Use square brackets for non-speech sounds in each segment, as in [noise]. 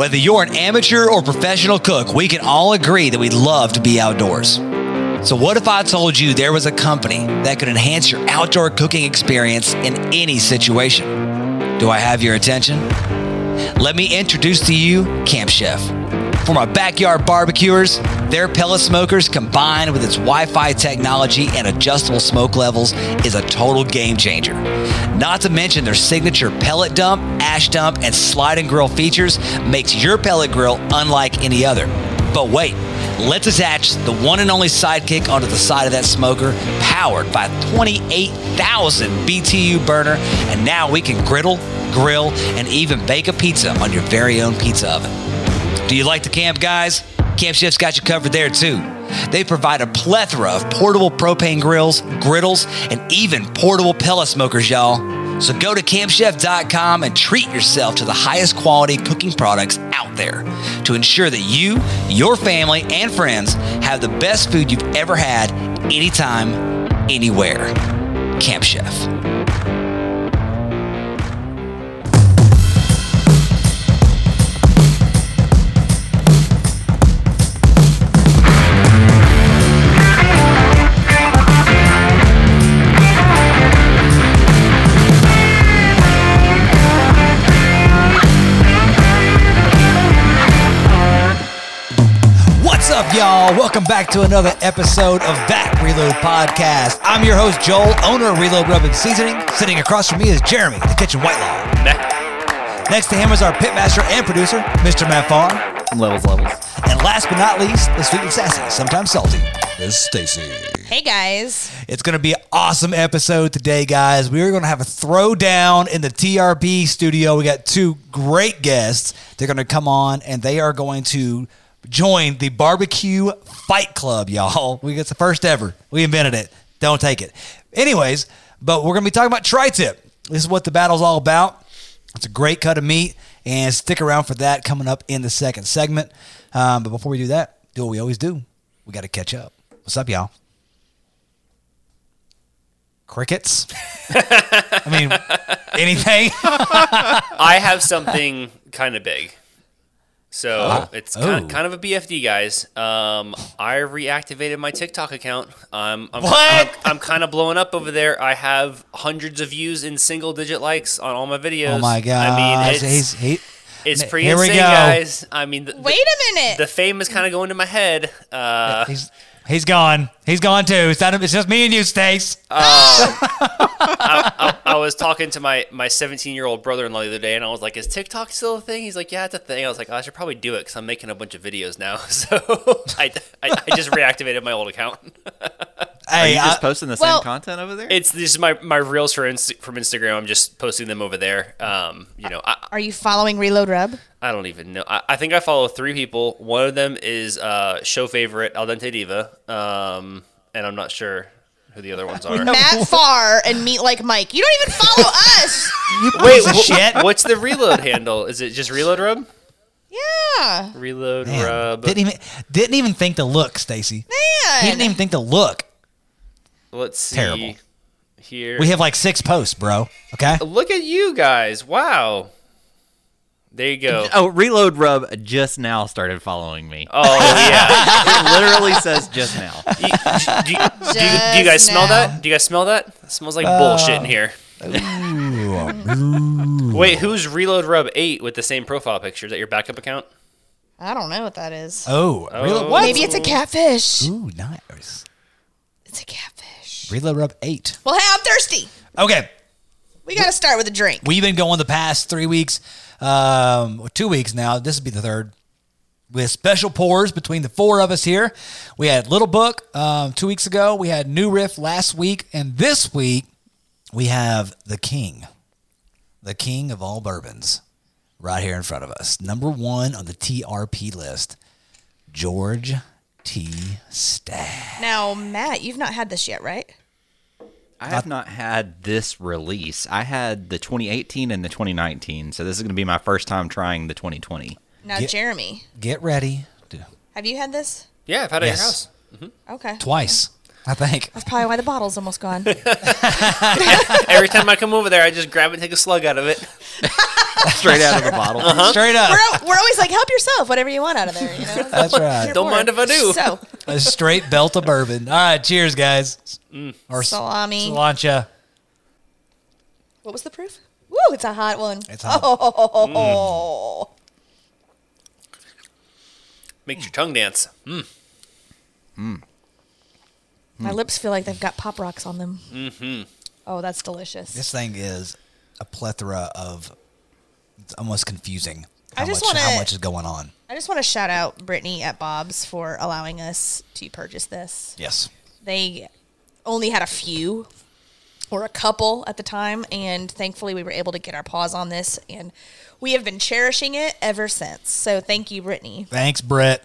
Whether you're an amateur or professional cook, we can all agree that we'd love to be outdoors. So, what if I told you there was a company that could enhance your outdoor cooking experience in any situation? Do I have your attention? Let me introduce to you Camp Chef. For my backyard barbecuers, their pellet smokers combined with its Wi Fi technology and adjustable smoke levels is a total game changer. Not to mention their signature pellet dump, ash dump, and slide and grill features makes your pellet grill unlike any other. But wait, let's attach the one and only sidekick onto the side of that smoker, powered by 28,000 BTU burner, and now we can griddle, grill, and even bake a pizza on your very own pizza oven. Do you like the camp, guys? Camp Chef's got you covered there too. They provide a plethora of portable propane grills, griddles, and even portable pellet smokers, y'all. So go to campchef.com and treat yourself to the highest quality cooking products out there to ensure that you, your family, and friends have the best food you've ever had anytime, anywhere. Camp Chef. Up, y'all? Welcome back to another episode of That Reload Podcast. I'm your host, Joel, owner of Reload Rub and Seasoning. Sitting across from me is Jeremy, the kitchen whitelaw. Next to him is our pitmaster and producer, Mr. Matt Farr. Levels, levels. And last but not least, the sweet and sassy, sometimes salty, is Stacy. Hey guys. It's going to be an awesome episode today, guys. We are going to have a throwdown in the TRP studio. We got two great guests. They're going to come on and they are going to join the barbecue fight club, y'all. We got the first ever. We invented it. Don't take it. Anyways, but we're going to be talking about tri-tip. This is what the battle's all about. It's a great cut of meat, and stick around for that coming up in the second segment. Um, but before we do that, do what we always do. We got to catch up. What's up, y'all? Crickets. [laughs] I mean, anything. [laughs] I have something kind of big. So it's kind, Oh. kind of a BFD, guys. Um, I reactivated my TikTok account. Um, I'm, What? I'm, I'm kind of blowing up over there. I have hundreds of views and single digit likes on all my videos. Oh my god! I mean, it's, he's, he, it's pretty here we insane, go. guys. I mean, the, Wait a minute. the fame is kind of going to my head. Uh, he's he's gone. He's gone too. It's not. It's just me and you, Stace. Um, [laughs] I, I was talking to my my 17 year old brother in law the other day, and I was like, "Is TikTok still a thing?" He's like, "Yeah, it's a thing." I was like, oh, "I should probably do it because I'm making a bunch of videos now." [laughs] So I, I, I just reactivated my old account. [laughs] Are you just I- posting the Well- same content over there? It's this is my my reels for Inst- from Instagram. I'm just posting them over there. Um, you know, I, Are you following Reload Rub? I don't even know. I, I think I follow three people. One of them is uh, show favorite Al Dente Diva, um, and I'm not sure who the other ones are. Matt [laughs] Farr and Meet Like Mike. You don't even follow [laughs] us. Wait, wh- shit. [laughs] what's the reload handle? Is it just reload rub? Yeah. Reload Man, rub. didn't even didn't even think to look, Stacy. Man. He didn't even think to look. Let's see Terrible. here. We have like six posts, bro. Okay. Look at you guys! Wow. There you go. [laughs] oh, Reload Rub just now started following me. Oh yeah. [laughs] It literally says just now. [laughs] You- do, you, do, you, do you guys Just smell that? Do you guys smell that? It smells like uh, bullshit in here. Wait, who's Reload Rub eight with the same profile picture? Is that your backup account? I don't know what that is. Oh, reload, Oh. what? Maybe it's a catfish. Ooh, nice. Reload rub eight. Well, hey, I'm thirsty. Okay, We got to start with a drink. we've been going the past three weeks, um, two weeks now. This would be the third. With special pours between the four of us here. We had Little Book um, two weeks ago. We had New Riff last week, and this week we have the King, the King of all bourbons, right here in front of us. Number one on the TRP list, George T. Stagg. Now, Matt, you've not had this yet, right? I have not had this release. I had the 2018 and the 2019, so this is going to be my first time trying the 2020. Now, Get- Jeremy, Get ready. to- have you had this? Yeah, I've had it Yes. at your house. Mm-hmm. Okay. Twice. I think. That's probably why the bottle's almost gone. [laughs] Every time I come over there, I just grab it and take a slug out of it. [laughs] Straight out of the bottle. Uh-huh. Straight up. we're, al- we're always like, help yourself, whatever you want out of there. You know? That's right. You're Don't poor. mind if I do. So, A straight belt of bourbon. All right, cheers, guys. Mm. Or salami. Sláinte. What was the proof? Woo, it's a hot one. It's hot. Oh, mm. Makes your tongue dance. Mm. mm. My lips feel like they've got pop rocks on them. Mm-hmm. Oh, that's delicious. This thing is a plethora of. It's almost confusing. I just wanna- how much is going on? I just want to shout out Brittany at Bob's for allowing us to purchase this. Yes. They only had a few or a couple at the time, and thankfully we were able to get our paws on this, and we have been cherishing it ever since. So thank you, Brittany. Thanks, Brett.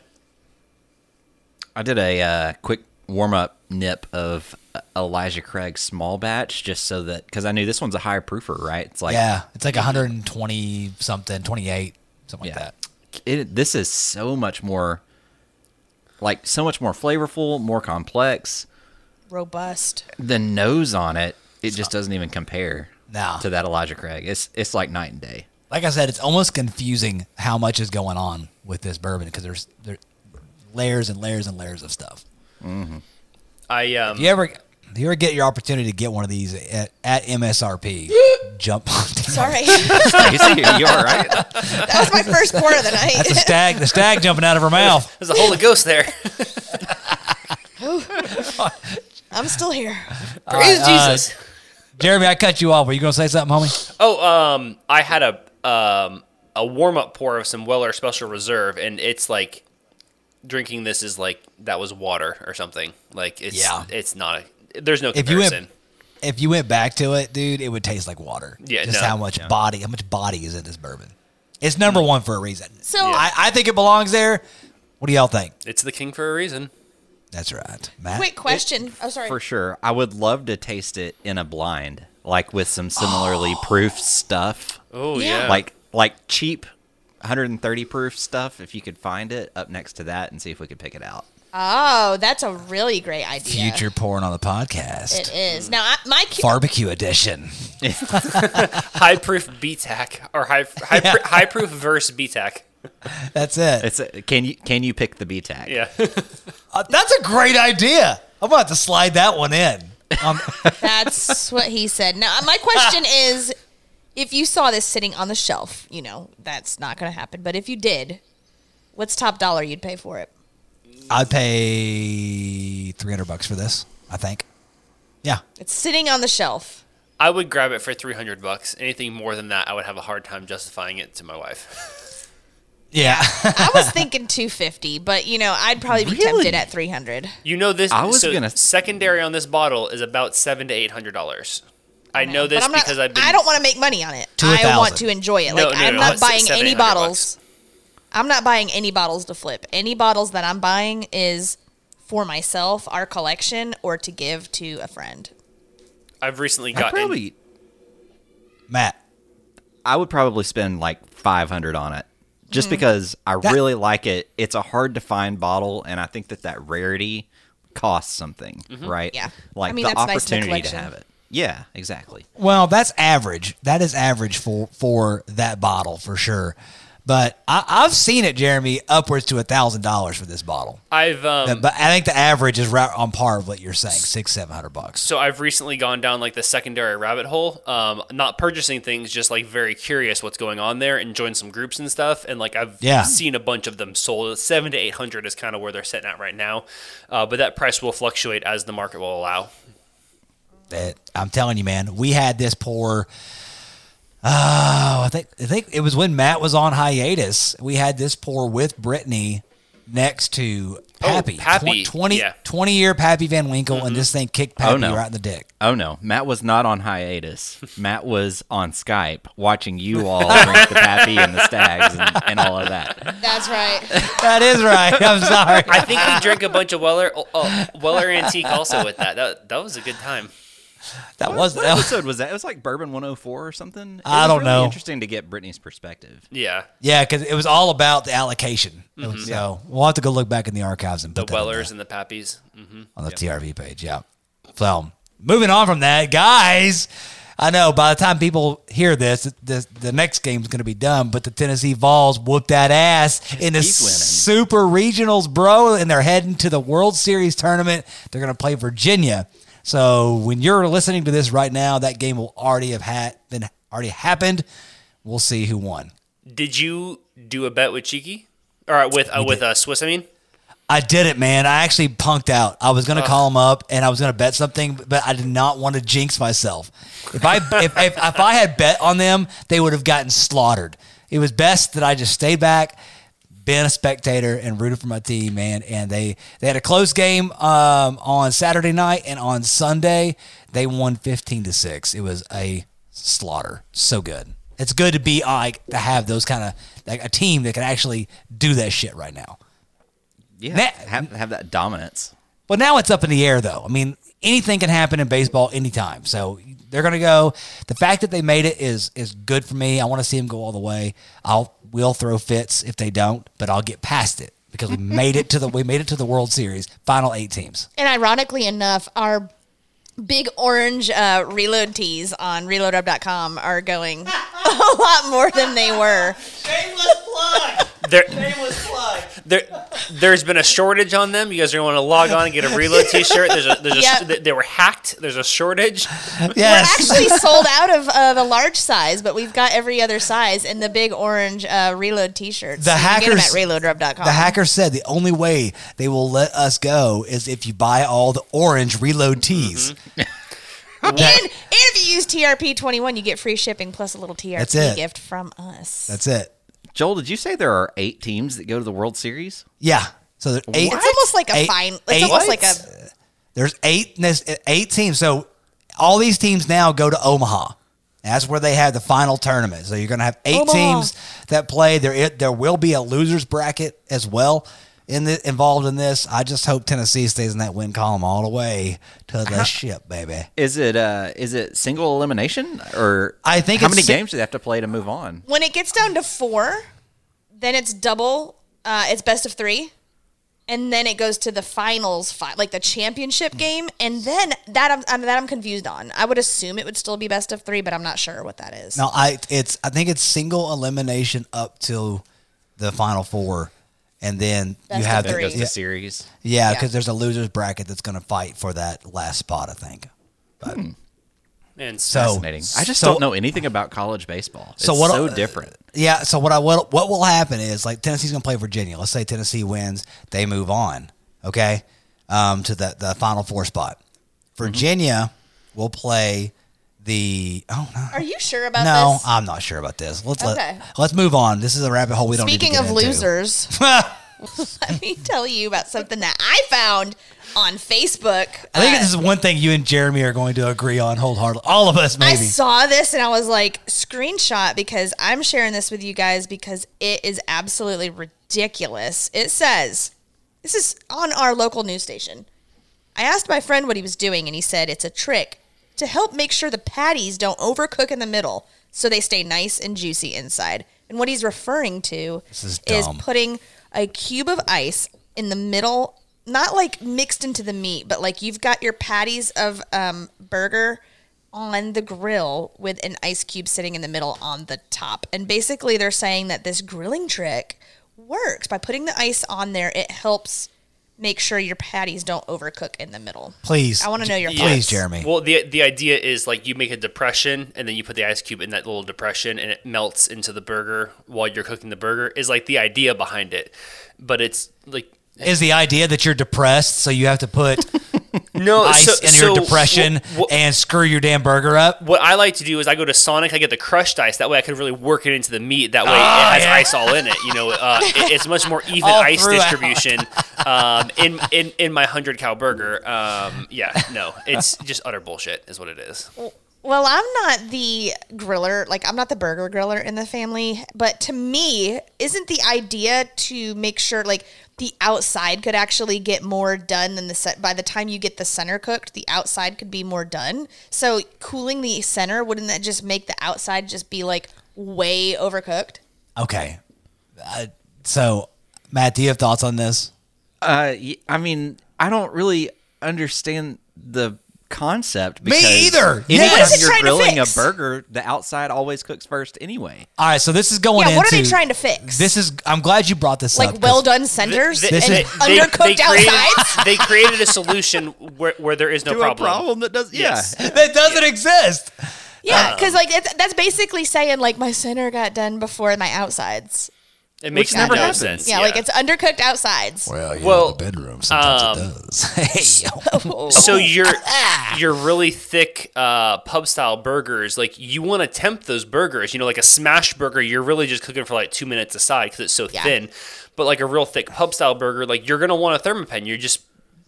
I did a uh, quick warm up nip of Elijah Craig's small batch just so that because I knew this one's a higher proofer, right? It's like yeah, it's like 120 something, 28, something like that. it, this is so much more like so much more flavorful, more complex. Robust. The nose on it, it just doesn't even compare No. to that Elijah Craig. It's it's like night and day. Like I said, it's almost confusing how much is going on with this bourbon because there's there layers and layers and layers of stuff. I um, If you ever, if you ever get your opportunity to get one of these at, at MSRP, jump on. [laughs] Sorry. [laughs] Stacy, you all right? that was my first pour of the night. That's the stag. The stag jumping out of her mouth. there's a Holy Ghost there. [laughs] I'm still here. Praise uh, Jesus. Jeremy, I cut you off. Were you going to say something, homie? Oh, um, I had a um a warm up pour of some Weller Special Reserve, and it's like drinking this is like that was water or something. Like it's Yeah. it's not. A, there's no If you went- comparison. If you went back to it, dude, it would taste like water. Yeah, just no, how much yeah. body, how much body is in this bourbon. It's number one for a reason. So I, I think it belongs there. What do y'all think? it's the king for a reason. That's right, Matt. quick question. oh, sorry. For sure. I would love to taste it in a blind, like with some similarly oh. proof stuff. Oh Yeah. yeah. Like like cheap 130 proof stuff if you could find it up next to that and see if we could pick it out. Oh, that's a really great idea. Future porn on the podcast. It is. Now, I, my cu- Barbecue edition. [laughs] high proof BTAC or high high, pr- high proof verse BTAC. That's it. It's a, can you can you pick the BTAC? Yeah. [laughs] Uh, that's a great idea. I'm about to slide that one in. Um, That's what he said. Now, my question [laughs] is if you saw this sitting on the shelf, you know, that's not going to happen. But if you did, what's top dollar you'd pay for it? I'd pay 300 bucks for this. I think. Yeah. It's sitting on the shelf. I would grab it for 300 bucks. Anything more than that, I would have a hard time justifying it to my wife. [laughs] Yeah. I was thinking 250, but you know, I'd probably be Really? tempted at 300. You know this. I was so gonna- secondary on this bottle is about seven to eight hundred dollars. I know this I'm not, because I've been. I don't want to make money on it. To a I want to enjoy it. No, Like no, I'm no, not it's buying any eight hundred bottles. I'm not buying any bottles to flip. Any bottles that I'm buying is for myself, our collection, or to give to a friend. I've recently I gotten. probably Matt. I would probably spend like 500 on it. Just Mm-hmm. because I That- really like it. It's a hard to find bottle and I think that that rarity costs something, right? Yeah. Like I mean, the that's nice the opportunity to have it. Yeah, exactly. Well, that's average. That is average for for that bottle for sure. But I, I've seen it, Jeremy, upwards to a thousand dollars for this bottle. I've um, but I think the average is right on par with what you're saying, six, seven hundred bucks. so I've recently gone down like the secondary rabbit hole. Um, not purchasing things, just like very curious what's going on there, and join some groups and stuff. And like I've Yeah. seen a bunch of them sold. Seven to eight hundred is kind of where they're sitting at right now, uh, but that price will fluctuate as the market will allow. That I'm telling you, man, we had this pour. Oh, I think I think it was when Matt was on hiatus. We had this pour with Brittany next to Pappy. Oh, Pappy, Tw- 20, yeah. 20 year Pappy Van Winkle, and this thing kicked Pappy Oh, no. right in the dick. Oh no, Matt was not on hiatus. [laughs] Matt was on Skype watching you [laughs] all drink the Pappy and the Stags and, and all of that. That's right. [laughs] That is right. I'm sorry. I think we drank a bunch of Weller uh, Weller Antique also with that. That that was a good time. That was What [laughs] that episode was that? It was like Bourbon 104 or something. It I was don't really know. Interesting to get Brittany's perspective. Yeah, yeah, because it was all about the allocation. It was- So we'll have to go look back in the archives and the put that on Wellers the- and the Pappies. hmm on the TRP page. Yeah. So moving on from that, guys. I know by the time people hear this, the, the next game's going to be done, but the Tennessee Vols whooped that ass in the Super Regionals, bro, and they're heading to the World Series tournament. They're going to play Virginia. So when you're listening to this right now, that game will already have had been already happened. We'll see who won. Did you do a bet with Cheeky or with uh, with uh, Swiss? I mean, I did it, man. I actually punked out. I was going to call him up and I was going to bet something, but I did not want to jinx myself. If I [laughs] if, if, if I had bet on them, they would have gotten slaughtered. It was best that I just stayed back, been a spectator, and rooted for my team, man. And they they had a close game um, on Saturday night, and on Sunday they won fifteen to six. It was a slaughter. So good. It's good to be like to have those kind of like a team that can actually do that shit right now. Yeah, Na- have, have that dominance. Well, now it's up in the air, though. I mean, anything can happen in baseball anytime. So they're going to go. The fact that they made it is is good for me. I want to see them go all the way. I'll will throw fits if they don't, but I'll get past it because we [laughs] made it to the we made it to the World Series, final eight teams. And ironically enough, our big orange uh, reload tees on reloadup.com are going [laughs] a lot more than they were. Shameless plug. Shameless plug. There, there's been a shortage on them. You guys are going to log on and get a reload [laughs] T-shirt. There's a, there's a, Yep. they- they were hacked. There's a shortage. [laughs] Yes. We're actually [laughs] sold out of uh, the large size, but we've got every other size in the big orange uh, reload t-shirts. The So you can get 'em hackers- at reloadup.com. The hacker said the only way they will let us go is if you buy all the orange reload tees. and, and if you use TRP21, you get free shipping plus a little That's TRP gift from us. That's it. Joel, did you say there are eight teams that go to the World Series? Yeah. So there's eight. it's almost like a Eight- fine. It's eight- almost like a. There's eight there's eight teams. So all these teams now go to Omaha. That's where they have the final tournament. So you're going to have eight Omaha. teams that play. There there will be a losers bracket as well in the, involved in this. I just hope Tennessee stays in that win column all the way to the ship, baby. Is it uh is it single elimination or I think how it's many si- games do they have to play to move on? When it gets down to four, then it's double. Uh, it's best of three, and then it goes to the finals, fi- like the championship game, and then that I'm, I'm that I'm confused on. I would assume it would still be best of three, but I'm not sure what that is. No, I it's I think it's single elimination up to the final four, and then Best you have That three. goes yeah, to series. yeah, Yeah. because there's a losers bracket that's going to fight for that last spot. I think. But And So- Fascinating. I just so- don't know anything about college baseball. It's So what- so different. Yeah. So what I what, what will happen is like Tennessee's going to play Virginia. Let's say Tennessee wins, they move on. Okay, um, to the the final four spot. Virginia will play the. Oh no. Are you sure about No, this? No, I'm not sure about this. Let's Okay. let let's move on. This is a rabbit hole we don't. Speaking need to of losers, [laughs] let me tell you about something that I found on Facebook. I think Uh, this is one thing you and Jeremy are going to agree on wholeheartedly. All of us, maybe. I saw this and I was like, screenshot because I'm sharing this with you guys because it is absolutely ridiculous. It says, this is on our local news station. I asked my friend what he was doing and he said it's a trick to help make sure the patties don't overcook in the middle so they stay nice and juicy inside. And what he's referring to is dumb. putting a cube of ice in the middle, not like mixed into the meat, but like you've got your patties of um, burger on the grill with an ice cube sitting in the middle on the top. And basically, they're saying that this grilling trick works by putting the ice on there. It helps make sure your patties don't overcook in the middle. Please, I wanna know your please. Jeremy. Well, the the idea is like you make a depression and then you put the ice cube in that little depression and it melts into the burger while you're cooking the burger is like the idea behind it. But it's like is the idea that you're depressed, so you have to put [laughs] no ice so, in your so depression wh- wh- and screw your damn burger up? what I like to do is I go to Sonic. I get the crushed ice. That way, I can really work it into the meat. That way, it has yeah. ice all in it. You know, uh, [laughs] it- it's much more even All ice throughout. distribution um, in in in my hundred cow burger. Um, yeah, no, it's just utter bullshit, is what it is. Well, I'm not the griller, like I'm not the burger griller in the family, but to me, isn't the idea to make sure like the outside could actually get more done than the set by the time you get the center cooked, the outside could be more done. So cooling the center, wouldn't that just make the outside just be like way overcooked? Okay. Uh, so, Matt, do you have thoughts on this? Uh, y- I mean, I don't really understand the concept. Because either. Anytime Yeah. What is it you're trying to grilling a fix? burger, the outside always cooks first anyway. All right, so this is going Yeah, into what are they trying to fix? This is I'm glad you brought this up. Like 'cause well done centers Th- and This is- [laughs] undercooked created, outsides? [laughs] they created a solution where, where there is no To problem. a problem that does, Yes. yeah. [laughs] that doesn't exist. Yeah, uh, because like it's, that's basically saying like my center got done before my outsides. It makes Which never no happens. sense. Yeah, like it's undercooked outsides. Well, you Well, know, the bedroom sometimes um, it does. [laughs] hey, yo. so your [laughs] your really thick uh, pub style burgers, like you want to tempt those burgers. You know, like a smash burger, you're really just cooking for like two minutes aside because it's so Yeah. thin. But like a real thick pub style burger, like you're gonna want a Thermapen. You just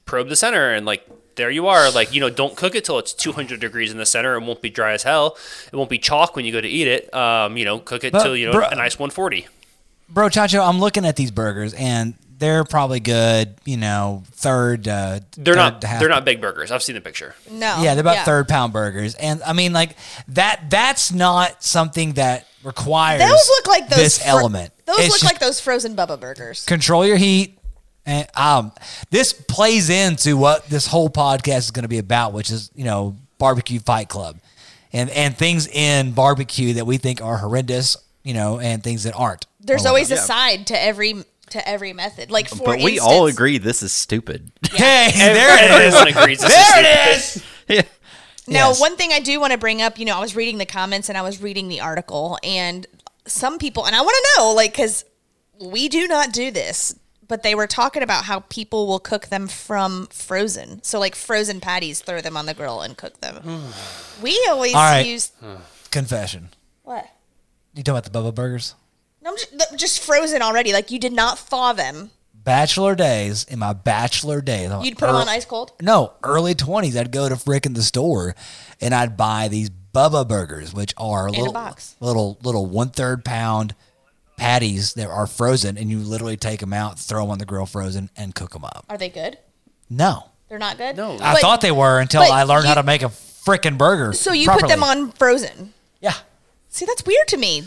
probe the center and like there you are. Like you know, don't cook it till it's 200 degrees in the center. It won't be dry as hell. It won't be chalk when you go to eat it. Um, you know, cook it But, till you know bro- a nice 140. Bro, Chacho, I'm looking at these burgers and they're probably good. You know, third. Uh, They're third not half- they're not big burgers. I've seen the picture. No. Yeah, they're about third pound burgers, and I mean, like that. That's not something that requires. Those look like those this fro- element. Those It's look just like those frozen Bubba burgers. control your heat. And um, this plays into what this whole podcast is going to be about, which is you know barbecue fight club, and and things in barbecue that we think are horrendous, you know, and things that aren't. There's Oh, always a side to every to every method. Like for but we instance, all agree this is stupid. [laughs] Hey, there it is. Everyone agrees this There is it stupid. [laughs] Now, Yes. one thing I do want to bring up, you know, I was reading the comments and I was reading the article, and some people, and I want to know, like, because we do not do this, but they were talking about how people will cook them from frozen. So, like, frozen patties, throw them on the grill and cook them. [sighs] we always All right. use Confession. what? You talking about the Bubba burgers? No, I'm just, just frozen already. Like, you did not thaw them. Bachelor days in my bachelor days. You'd put them ear- on ice cold. No, early twenties. I'd go to frickin' the store, and I'd buy these Bubba burgers, which are a little, box. little, little one third pound patties that are frozen, and you literally take them out, throw them on the grill frozen, and cook them up. Are they good? No, They're not good. No. I But- thought they were until but I learned how to make a frickin' burger. So you put them on frozen. Yeah. See, that's weird to me.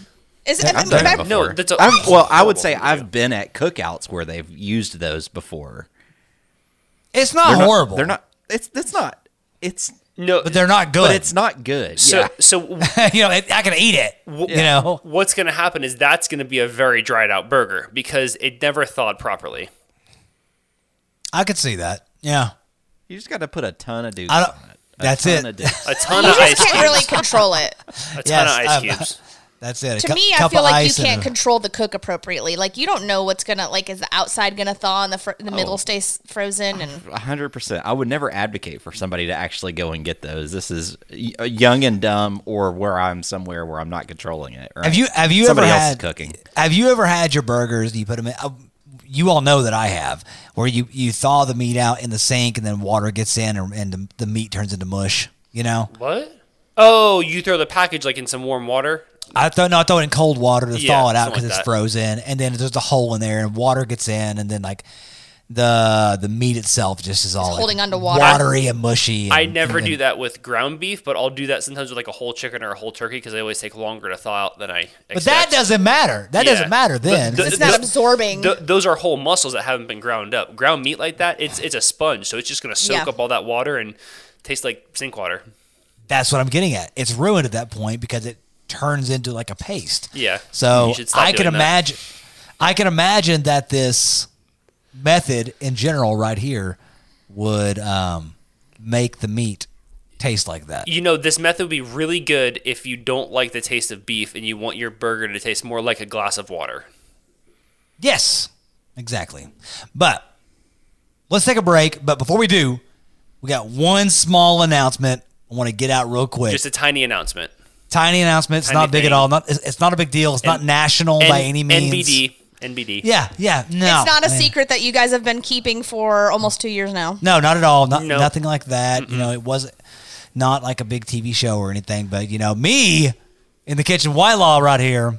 Is I've I done back- it No, before. that's a- I've, well, I would say I've do. been at cookouts where they've used those before. It's not They're not- horrible. They're not. It's that's not. It's No, but they're not good. but it's not good. so yeah. so [laughs] you know, it, I can eat it. You know, what's going to happen is that's going to be a very dried out burger because it never thawed properly. I could see that. Yeah. You just got to put a ton of dudes I don't- on it. A that's ton it. Of [laughs] dudes. A ton you of just can't cubes. really control it. a ton Yes, of ice I've- cubes. That's it. To cou- me, I feel like you can't a- control the cook appropriately. Like you don't know what's gonna like. Is the outside gonna thaw and the fr- the Oh. middle stays frozen? And hundred percent. I would never advocate for somebody to actually go and get those. This is uh, young and dumb, or where I'm somewhere where I'm not controlling it. right? Have you have you Somebody ever else is had cooking? Have you ever had your burgers? You put them in. Uh, you all know that I have, where you you thaw the meat out in the sink and then water gets in and, and the, the meat turns into mush. You know, What? Oh, you throw the package like in some warm water. I thought no, I throw it in cold water to Yeah, thaw it out something because like it's that. frozen, and then there's a hole in there and water gets in, and then like the the meat itself just is all like, holding onto water. watery and mushy. And, I never and do that with ground beef, but I'll do that sometimes with like a whole chicken or a whole turkey because they always take longer to thaw out than I. Expect. But that doesn't matter. That Yeah. doesn't matter then. The- it's not the- absorbing. Th- those are whole muscles that haven't been ground up. Ground meat like that, it's it's a sponge, so it's just gonna soak Yeah. up all that water and taste like sink water. That's what I'm getting at. It's ruined at that point because it turns into like a paste. Yeah. So You should stop I can doing that. imagine, I can imagine that this method in general right here would um, make the meat taste like that. You know, this method would be really good if you don't like the taste of beef and you want your burger to taste more like a glass of water. Yes, exactly. But let's take a break. But before we do, we got one small announcement. I want to get out real quick. Just a tiny announcement. Tiny announcement. It's Tiny not big thing. at all. Not. It's, it's not a big deal. It's not N- national by any means. NBD. NBD. Yeah. Yeah. No. it's not a man. secret that you guys have been keeping for almost two years now. No, not at all. Not, No. Nothing like that. You know, it wasn't. not like a big TV show or anything, but you know, me in the kitchen, Whitelaw right here,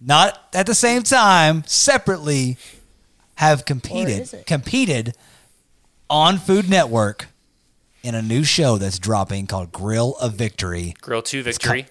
not at the same time, separately, have competed competed on Food Network in a new show that's dropping called Grill of Victory. Grill Two Victory.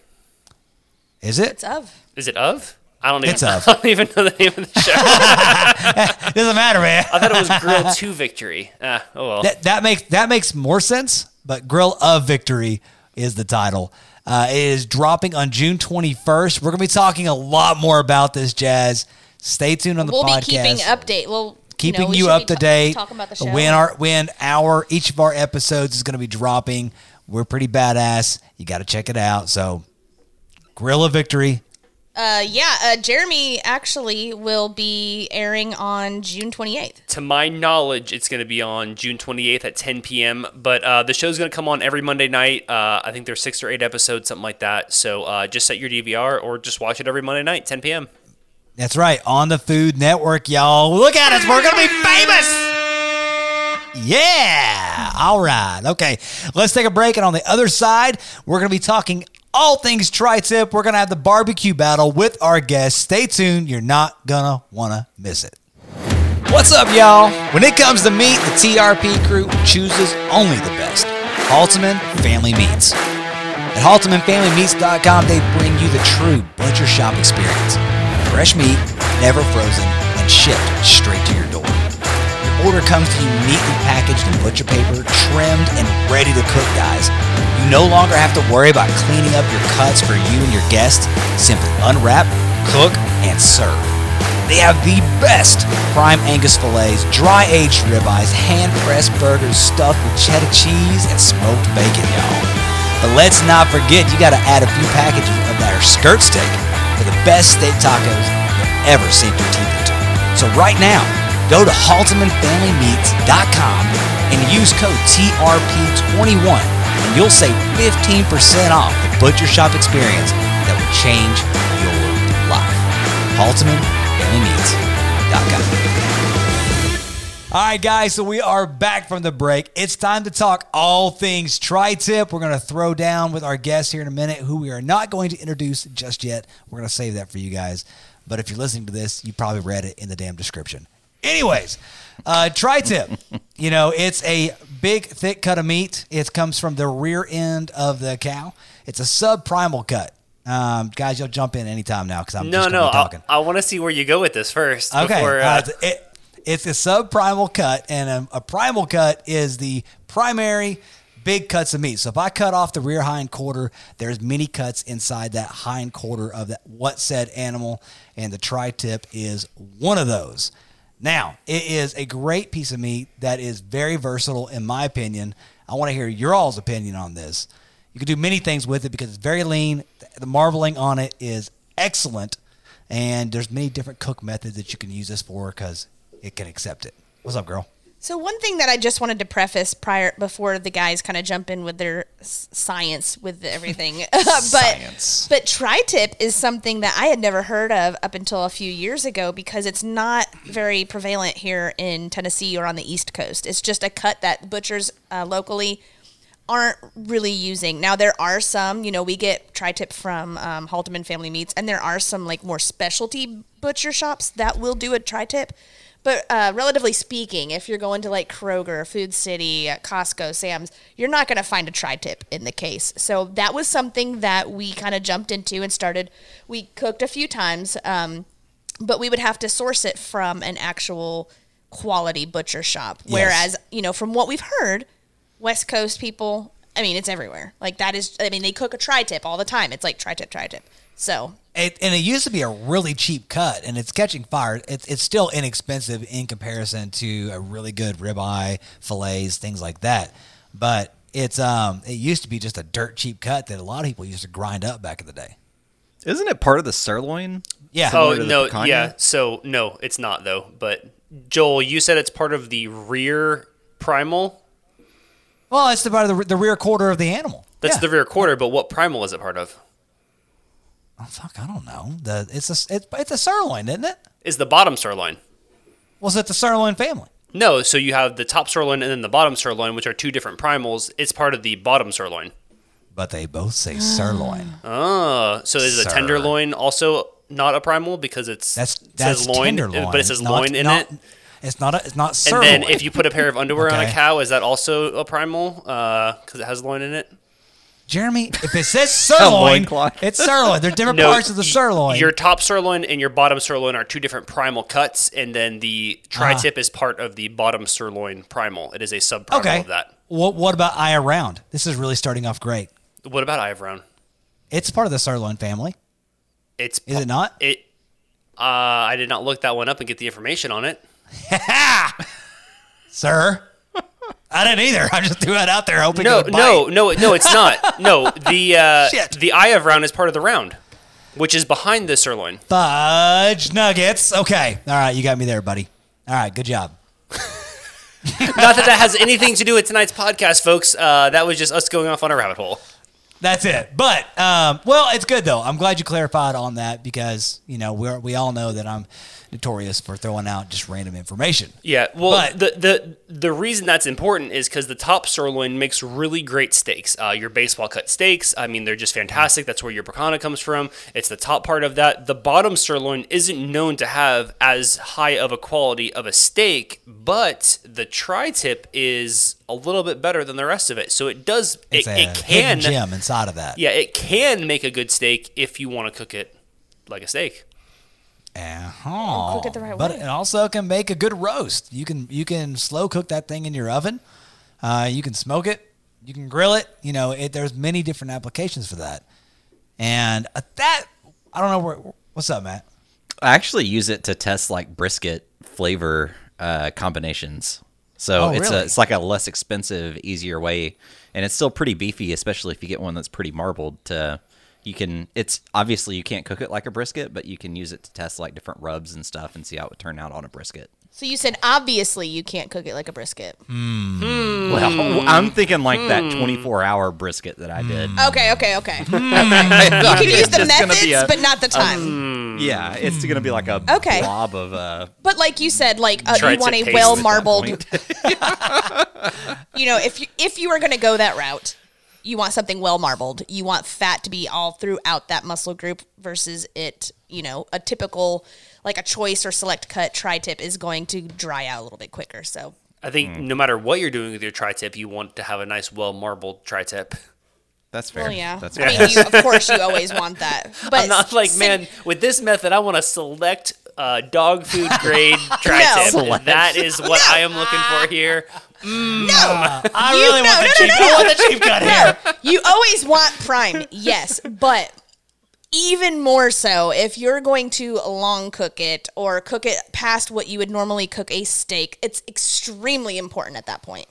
Is it? It's of. Is it of? I don't even. It's of. [laughs] I don't even know the name of the show. I [laughs] Doesn't matter, man. I thought it was Grill Two Victory. Ah, oh well. that that makes that makes more sense. But Grill of Victory is the title. Uh, it is dropping on June 21st. We're gonna be talking a lot more about this, Jazz. Stay tuned on the We'll podcast. be keeping update. We'll keeping you, know, we you up to ta- date. Talking about the show. When our when our each of our episodes is going to be dropping. We're pretty badass. You got to check it out. So, Grill of Victory. uh, yeah, uh, Jeremy actually will be airing on June 28th. to my knowledge, it's going to be on June 28th at 10 p.m. But uh, the show's going to come on every Monday night. Uh, I think there's six or eight episodes, something like that. So uh, just set your DVR or just watch it every Monday night, 10 p.m. That's right, on the Food Network, y'all. Look at us. We're going to be famous. Yeah. All right. Okay. Let's take a break. And on the other side, we're going to be talking all things tri tip. We're going to have the barbecue battle with our guests. Stay tuned. You're not going to want to miss it. What's up, y'all? When it comes to meat, the TRP crew chooses only the best. Halteman Family Meats. At HaltemanFamilyMeats.com, they bring you the true butcher shop experience. Fresh meat, never frozen, and shipped straight to your door. Order comes to you neatly packaged in butcher paper, trimmed, and ready to cook, guys. You no longer have to worry about cleaning up your cuts for you and your guests. Simply unwrap, cook, and serve. They have the best prime Angus fillets, dry aged ribeyes, hand pressed burgers stuffed with cheddar cheese and smoked bacon, y'all. But let's not forget, you got to add a few packages of their skirt steak for the best steak tacos you'll ever sink your teeth into. So right now, go to HaltemanFamilyMeats.com and use code TRP21 and you'll save 15% off the butcher shop experience that will change your life. HaltemanFamilyMeats.com. All right, guys, so we are back from the break. It's time to talk all things tri tip. We're going to throw down with our guest here in a minute, who we are not going to introduce just yet. We're going to save that for you guys. But if you're listening to this, you probably read it in the damn description. Anyways, uh, tri tip. [laughs] you know, it's a big, thick cut of meat. It comes from the rear end of the cow. It's a sub primal cut. Um, guys, you'll jump in anytime now because I'm No, just no, be talking. I, I want to see where you go with this first. Okay. Before, uh, uh, it's- it, it's a subprimal cut, and a, a primal cut is the primary big cuts of meat. So if I cut off the rear hind quarter, there's many cuts inside that hind quarter of that what said animal, and the tri-tip is one of those. Now, it is a great piece of meat that is very versatile, in my opinion. I want to hear your all's opinion on this. You can do many things with it because it's very lean. The marbling on it is excellent, and there's many different cook methods that you can use this for because it can accept it. What's up, girl? So one thing that I just wanted to preface prior before the guys kind of jump in with their science with everything, [laughs] but Science. but tri-tip is something that I had never heard of up until a few years ago because it's not very prevalent here in Tennessee or on the East Coast. It's just a cut that butchers uh, locally aren't really using. Now there are some, you know, we get tri-tip from um, Halteman Family Meats, and there are some like more specialty butcher shops that will do a tri-tip. But uh, relatively speaking, if you're going to like Kroger, Food City, Costco, Sam's, you're not going to find a tri-tip in the case. So that was something that we kind of jumped into and started. We cooked a few times, um, but we would have to source it from an actual quality butcher shop. Whereas, you know, from what we've heard, West Coast people, I mean, it's everywhere. Like that is, I mean, they cook a tri-tip all the time. It's like tri-tip, tri-tip. So It, and it used to be a really cheap cut, and it's catching fire. It's, it's still inexpensive in comparison to a really good ribeye, fillets, things like that. But it's um, it used to be just a dirt cheap cut that a lot of people used to grind up back in the day. Isn't it part of the sirloin? Yeah. oh similar to the no, yeah. So no, it's not though. But Joel, you said it's part of the rear primal. Well, it's about the, the rear quarter of the animal. That's Yeah. the rear quarter. But what primal is it part of? Oh, fuck, I don't know. The it's a it's, it's a sirloin, isn't it? Is the bottom sirloin? Was it the sirloin family? No, so you have the top sirloin and then the bottom sirloin, which are two different primals. It's part of the bottom sirloin. but they both say sirloin. [gasps] Oh, so is the Sir. tenderloin also not a primal because it's That's that's says loin, tenderloin, but it says not- loin in not- it. It's not a, it's not sirloin. And sirloin. then if you put a pair of [laughs] underwear on a Okay. cow, is that also a primal? Uh, because it has loin in it. Jeremy, if it says [laughs] sirloin, it's sirloin. They're different No, parts of the sirloin. Your top sirloin and your bottom sirloin are two different primal cuts, and then the tri-tip is part of the bottom sirloin primal. It is a sub primal okay. of that. What what about eye around? This is really starting off great. What about eye of round? It's part of the sirloin family, It's is it not? It. Uh, I did not look that one up and get the information on it. [laughs] Sir, I didn't either. I just threw that out there, hoping No, no, no, no, it's not. No, [laughs] the uh, Shit. the eye of round is part of the round, which is behind the sirloin. Fudge nuggets. Okay, all right, you got me there, buddy. All right, good job. [laughs] Not that that has anything to do with tonight's podcast, folks. Uh, that was just us going off on a rabbit hole. That's it. But um, well, it's good though. I'm glad you clarified on that because you know we we all know that I'm notorious for throwing out just random information. Yeah, well, But- the the the reason that's important is because the top sirloin makes really great steaks. Uh, your baseball cut steaks, I mean, they're just fantastic. That's where your picanha comes from. It's the top part of that. The bottom sirloin isn't known to have as high of a quality of a steak, but the tri-tip is a little bit better than the rest of it. So it does It's it, a it can gem inside of that. yeah it can make a good steak if you want to cook it like a steak. Uh-huh. cook it the right but way. it also can make a good roast. You can you can slow cook that thing in your oven. Uh, you can smoke it. You can grill it. You know, it, there's many different applications for that. And uh, that I don't know where. What's up, Matt? I actually use it to test like brisket flavor uh, combinations. So Oh, it's really? a it's like a less expensive, easier way, and it's still pretty beefy, especially if you get one that's pretty marbled. To you can it's obviously you can't cook it like a brisket, but you can use it to test like different rubs and stuff and see how it would turn out on a brisket. So you said obviously you can't cook it like a brisket. mm. well I'm thinking like that 24 hour brisket that I did. Okay, okay, okay. [laughs] okay. You can use the methods, but not the time. Yeah, it's gonna be like a Okay. blob of uh, But like you said, like uh, you want a well it at that marbled. [laughs] [laughs] You know, if you if you are going to go that route, you want something well marbled. You want fat to be all throughout that muscle group versus it. You know, a typical like a choice or select cut tri tip is going to dry out a little bit quicker. So I think no matter what you're doing with your tri-tip, you want to have a nice, well marbled tri-tip. That's fair. well, yeah. That's I fair. mean, you, of [laughs] course, you always want that. But I'm not like, sin- man, with this method, I want to select uh, dog food grade [laughs] tri-tip. Select. That is what I am looking for here. Mm. No, I You- really no, want the no, cheap. no, I want [laughs] the cheap cut here. you always want prime, yes, but even more so if you're going to long cook it or cook it past what you would normally cook a steak, it's extremely important at that point.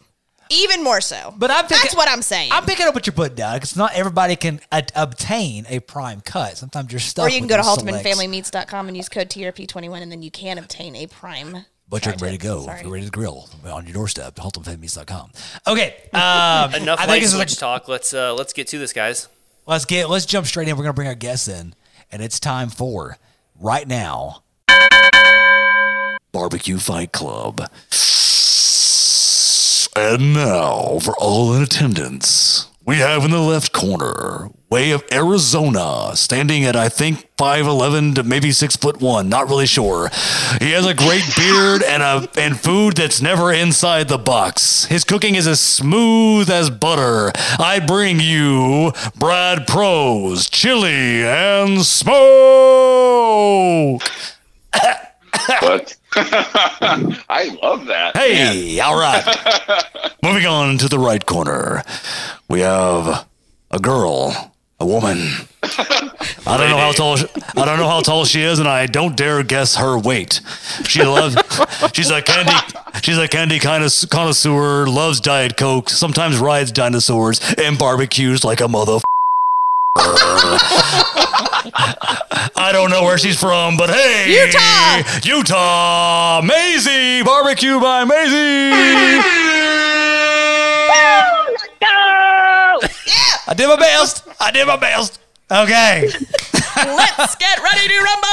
Even more so. But I'm picking, That's what I'm saying. I'm picking up what you're putting down because not everybody can a- obtain a prime cut. Sometimes you're stuck. or you can go to those haltemanfamilymeats.com and use code TRP21 and then you can obtain a prime. Butcher tri-tip. ready to go. Sorry. You're ready to grill on your doorstep. HaltonFamilies.com. Okay. Um, [laughs] Enough I think this is switch talk. Let's uh, let's get to this, guys. Let's get let's jump straight in. We're gonna bring our guests in, and it's time for right now. Barbecue Fight Club. And now, for all in attendance, we have in the left corner, Way of Arizona, standing at I think five eleven to maybe six foot one. Not really sure. He has a great [laughs] beard and a and food that's never inside the box. His cooking is as smooth as butter. I bring you Brad Pros Chili and Smoke. But [laughs] I love that. Hey, all right. [laughs] Moving on to the right corner, we have a girl, a woman. I don't know how tall. She, I don't know how tall she is, and I don't dare guess her weight. She loves. she's a candy. She's a candy kind of connoisseur. Loves diet coke. Sometimes rides dinosaurs and barbecues like a mother. I don't know where she's from, but hey, Utah! Utah, Maisie, barbecue by Maisie. I did my best. I did my best. Okay, [laughs] Let's get ready to rumble.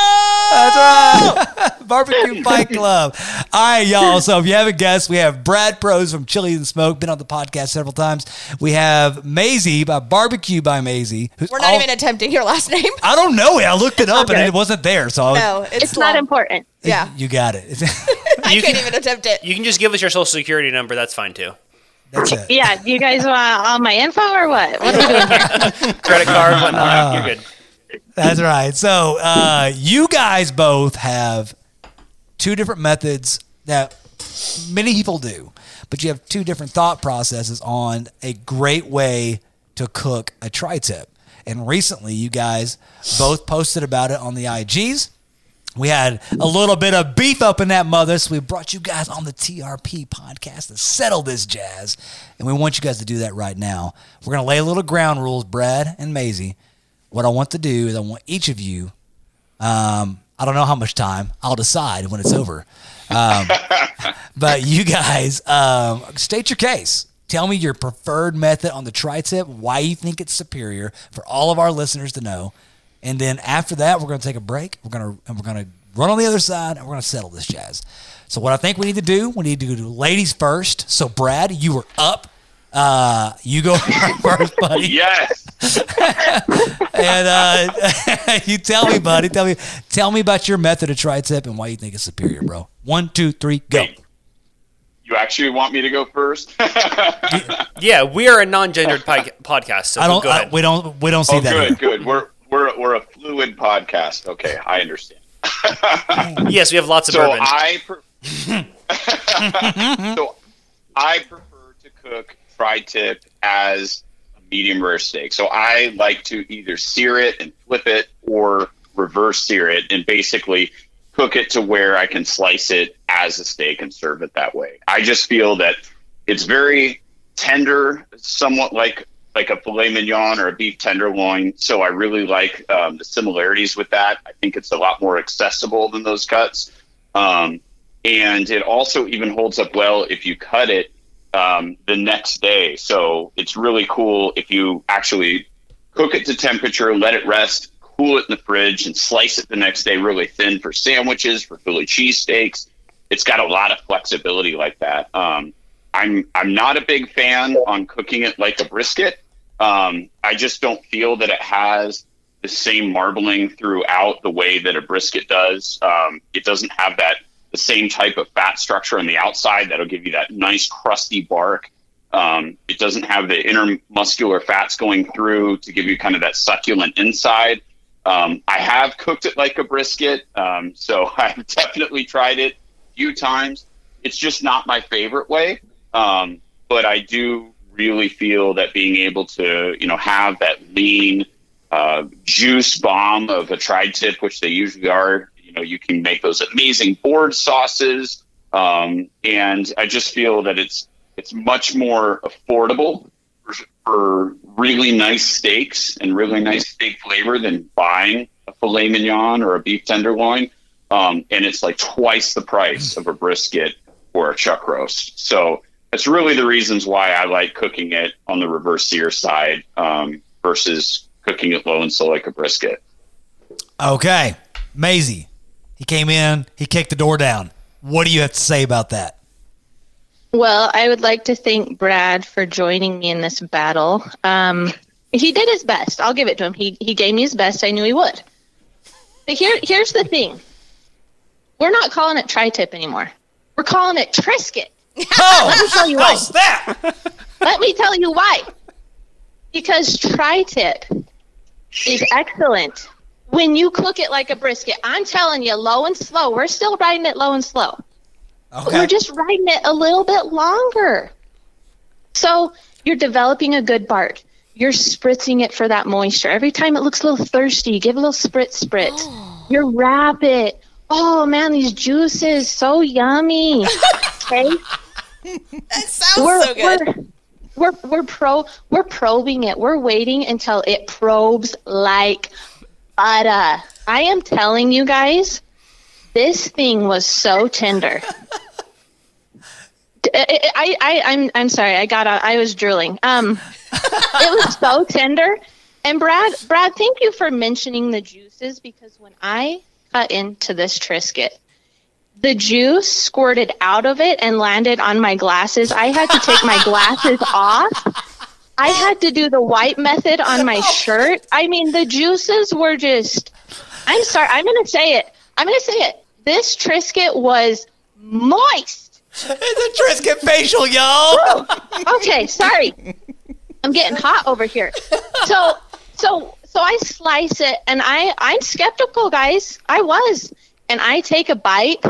that's right. [laughs] barbecue Fight Club. All right, y'all. So if you haven't guessed, we have Brad Pros from Chili and Smoke, been on the podcast several times. We have Maisie by Barbecue by Maisie. who's We're not all- even attempting your last name. I don't know it. I looked it up and it wasn't there. So was, No, it's, It's not important. Yeah, you got it. [laughs] I You can't can- even attempt it. You can just give us your social security number. That's fine too. That's it. Yeah, do you guys want all my info or what? What are we doing here? [laughs] Credit card, whatnot. You're good. That's right. So uh, you guys both have two different methods that many people do, but you have two different thought processes on a great way to cook a tri-tip. And recently, you guys both posted about it on the IGs. We had a little bit of beef up in that mother, so we brought you guys on the TRP podcast to settle this jazz. And we want you guys to do that right now. We're going to lay a little ground rules, Brad and Maisie. What I want to do is I want each of you, um, I don't know how much time, I'll decide when it's over. Um, [laughs] but you guys, um, state your case. Tell me your preferred method on the tri tip, why you think it's superior for all of our listeners to know. And then after that, we're going to take a break. We're going to and we're going to run on the other side, and we're going to settle this jazz. So what I think we need to do, we need to do ladies first. So Brad, you were up. Uh, you go [laughs] first, buddy. Yes. [laughs] And uh, [laughs] you tell me, buddy. Tell me, tell me about your method of tri tip and why you think it's superior, bro. One, two, three, go. Wait. You actually want me to go first? Yeah, we are a non-gendered podcast, so I don't. go I, we don't. We don't see oh, that. good, here. good. We're we're we're a fluid podcast. Okay, I understand. [laughs] yes, we have lots of So bourbon. I pre- [laughs] so I prefer to cook tri-tip as a medium rare steak. So I like to either sear it and flip it or reverse sear it and basically cook it to where I can slice it as a steak and serve it that way. I just feel that it's very tender, somewhat like like a filet mignon or a beef tenderloin. So I really like um, the similarities with that. I think it's a lot more accessible than those cuts. Um, and it also even holds up well if you cut it um, the next day. So it's really cool if you actually cook it to temperature, let it rest, cool it in the fridge, and slice it the next day really thin for sandwiches, for Philly cheesesteaks. It's got a lot of flexibility like that. Um, I'm I'm not a big fan on cooking it like a brisket. Um, I just don't feel that it has the same marbling throughout the way that a brisket does. Um, it doesn't have that the same type of fat structure on the outside that'll give you that nice crusty bark. Um, it doesn't have the intermuscular fats going through to give you kind of that succulent inside. Um, I have cooked it like a brisket, um, so [laughs] I've definitely tried it a few times. It's just not my favorite way, um, but I do really feel that being able to, you know, have that lean uh, juice bomb of a tri-tip, which they usually are. You know, you can make those amazing board sauces, um, and I just feel that it's it's much more affordable for, for really nice steaks and really nice steak flavor than buying a filet mignon or a beef tenderloin. Um, and it's like twice the price of a brisket or a chuck roast. So that's really the reasons why I like cooking it on the reverse sear side um, versus cooking it low and slow like a brisket. Okay, Maisie. He came in. He kicked the door down. What do you have to say about that? Well, I would like to thank Brad for joining me in this battle. Um, he did his best. I'll give it to him. He he gave me his best. I knew he would. But here here's the thing. We're not calling it tri-tip anymore. We're calling it Trisket. Oh, Let me tell you why. that? Let me tell you why. Because tri-tip is excellent when you cook it like a brisket. I'm telling you, low and slow. We're still riding it low and slow. Okay. We're just riding it a little bit longer. So you're developing a good bark. You're spritzing it for that moisture. Every time it looks a little thirsty, give a little spritz spritz. [gasps] You wrap it. Oh man, these juices so yummy. [laughs] Okay, That sounds we're, so good. we're we're we're pro we're probing it. We're waiting until it probes like butter. I am telling you guys, this thing was so tender. [laughs] I, I, I'm, I'm sorry. I got. I was drooling. Um, it was so [laughs] tender. And Brad, Brad, thank you for mentioning the juices because when I cut into this Trisket, the juice squirted out of it and landed on my glasses. I had to take my glasses [laughs] off. I had to do the wipe method on my shirt. I mean, the juices were just. I'm sorry. I'm going to say it. I'm going to say it. This Trisket was moist. It's a Trisket facial, y'all. Okay, sorry. I'm getting hot over here. So, so, so I slice it, and I, I'm skeptical, guys. I was, and I take a bite.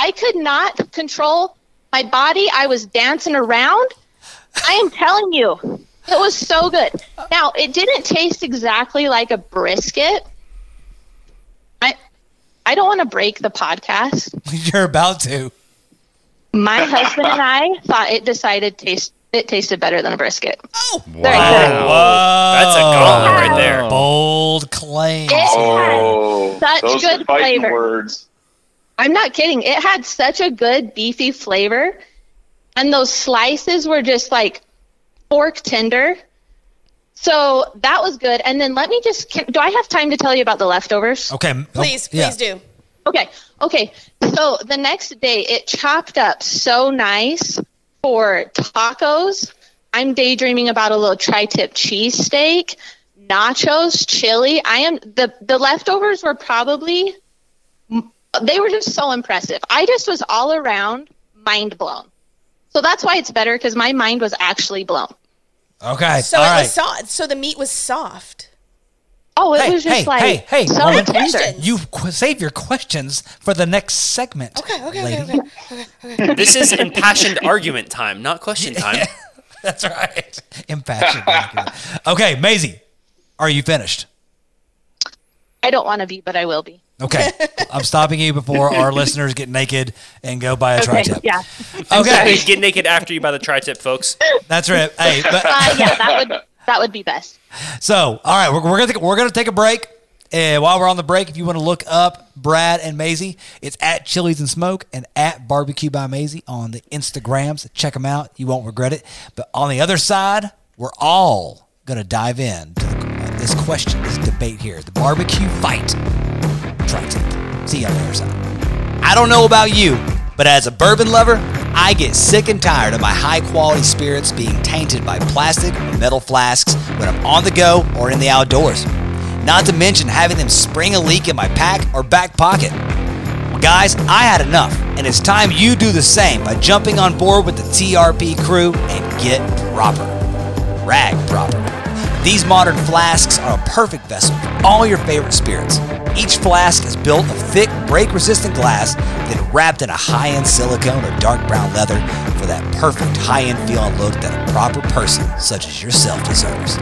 I could not control my body. I was dancing around. I am telling you, it was so good. Now, it didn't taste exactly like a brisket. I, I don't want to break the podcast. [laughs] You're about to. My husband and I thought it decided taste it tasted better than a brisket. Oh, Very good. That's a gauntlet right there. Bold claim. It Oh, such those good flavor. words. I'm not kidding. It had such a good beefy flavor, and those slices were just like fork tender. So that was good. And then let me just can, do I have time to tell you about the leftovers? Okay. oh, Please, yeah. please do. Okay. Okay. So the next day it chopped up so nice for tacos. I'm daydreaming about a little tri-tip cheesesteak, nachos, chili. I am the the leftovers were probably they were just so impressive. I just was all around mind blown. So that's why it's better because my mind was actually blown. Okay. So all it right. was soft. So the meat was soft. Oh, it Hey, was just hey, like hey, hey, so woman. tender. You qu- save your questions for the next segment. Okay, okay, lady. okay, okay. This is impassioned argument time, not question time. [laughs] That's right. Impassioned. okay, Maisie, are you finished? I don't want to be, but I will be. Okay. [laughs] I'm stopping you before our listeners get naked and go buy a Okay. tri-tip. Yeah. Okay. Get naked after you buy the tri-tip, folks. That's right. Hey, [laughs] but, Uh, yeah, that would that would be best. So, all right, we're, we're gonna take, we're gonna take a break. And while we're on the break, if you want to look up Brad and Maisie, it's at Chiles and Smoke and at Barbecue by Maisie on the Instagrams. Check them out; you won't regret it. But on the other side, we're all gonna dive in to the, uh, this question, this debate here: the barbecue fight. To see you on the other side. I don't know about you, but as a bourbon lover, I get sick and tired of my high quality spirits being tainted by plastic or metal flasks when I'm on the go or in the outdoors. Not to mention having them spring a leak in my pack or back pocket. Well, guys, I had enough, and it's time you do the same by jumping on board with the TRP crew and get proper. Rag proper. These modern flasks are a perfect vessel for all your favorite spirits. Each flask is built of thick, break resistant glass, then wrapped in a high end silicone or dark brown leather for that perfect high end feel and look that a proper person such as yourself deserves.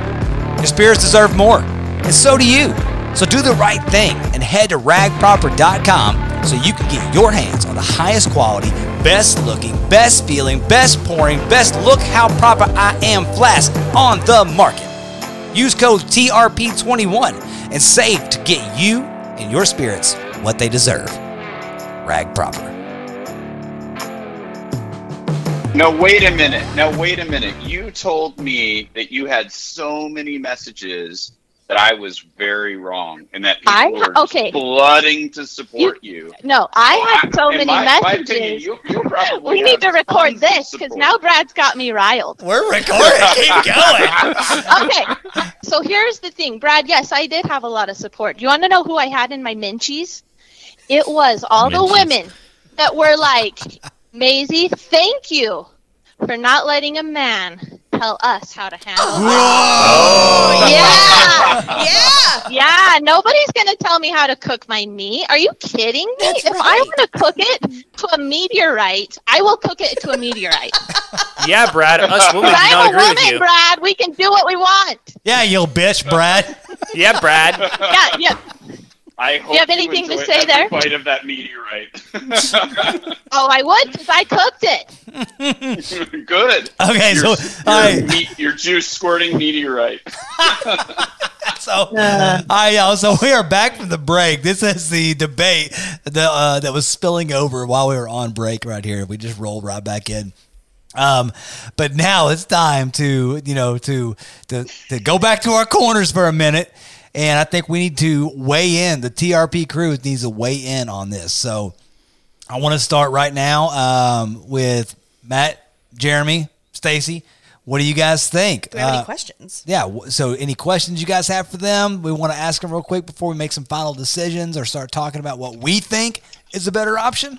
Your spirits deserve more, and so do you. So do the right thing and head to ragproper.com so you can get your hands on the highest quality, best looking, best feeling, best pouring, best look how proper I am flask on the market. Use code TRP21 and save to get you and your spirits what they deserve. Rag Proper. No, wait a minute. Now, wait a minute. You told me that you had so many messages that I was very wrong and that people I- were okay. flooding to support you. No, I had so In many my- my messages. opinion, you- you we need to record this because now Brad's got me riled. We're recording. Keep [laughs] going. Okay, so here's the thing, Brad. Yes, I did have a lot of support. Do You want to know who I had in my minchies? It was all the women that were like, Maisie, thank you for not letting a man tell us how to handle. Oh, Yeah, [laughs] yeah. yeah. Nobody's gonna tell me how to cook my meat. Are you kidding me? That's if I want to cook it to a meteorite, I will cook it to a meteorite. [laughs] Yeah, Brad, us women do I'm not a agree with you. Brad. We can do what we want. Yeah, you bitch, Brad. Yeah, Brad. [laughs] Yeah, yeah. I hope have anything to enjoy say every there? Bite of that meteorite. [laughs] Oh, I would because I cooked it. [laughs] Good. Okay, Your, so your, all right. meat, your juice squirting meteorite. [laughs] So, I uh, so we are back from the break. This is the debate that uh, that was spilling over while we were on break right here. We just rolled right back in. Um, but now it's time to you know to to to go back to our corners for a minute, and I think we need to weigh in. The TRP crew needs to weigh in on this. So. I want to start right now um, with Matt, Jeremy, Stacy. What do you guys think? Do we have Uh, any questions? Yeah. So, any questions you guys have for them? We want to ask them real quick before we make some final decisions or start talking about what we think is a better option.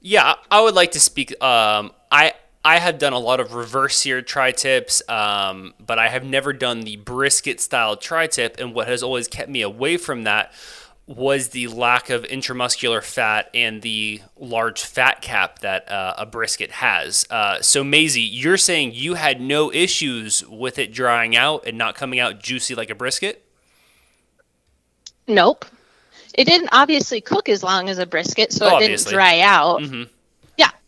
Yeah, I would like to speak. Um, I I have done a lot of reverse seared tri tips, um, but I have never done the brisket style tri tip. And what has always kept me away from that was the lack of intramuscular fat and the large fat cap that uh, a brisket has. Uh, so, Maisie, you're saying you had no issues with it drying out and not coming out juicy like a brisket? Nope. It didn't obviously cook as long as a brisket, so it Obviously. didn't dry out. Yeah.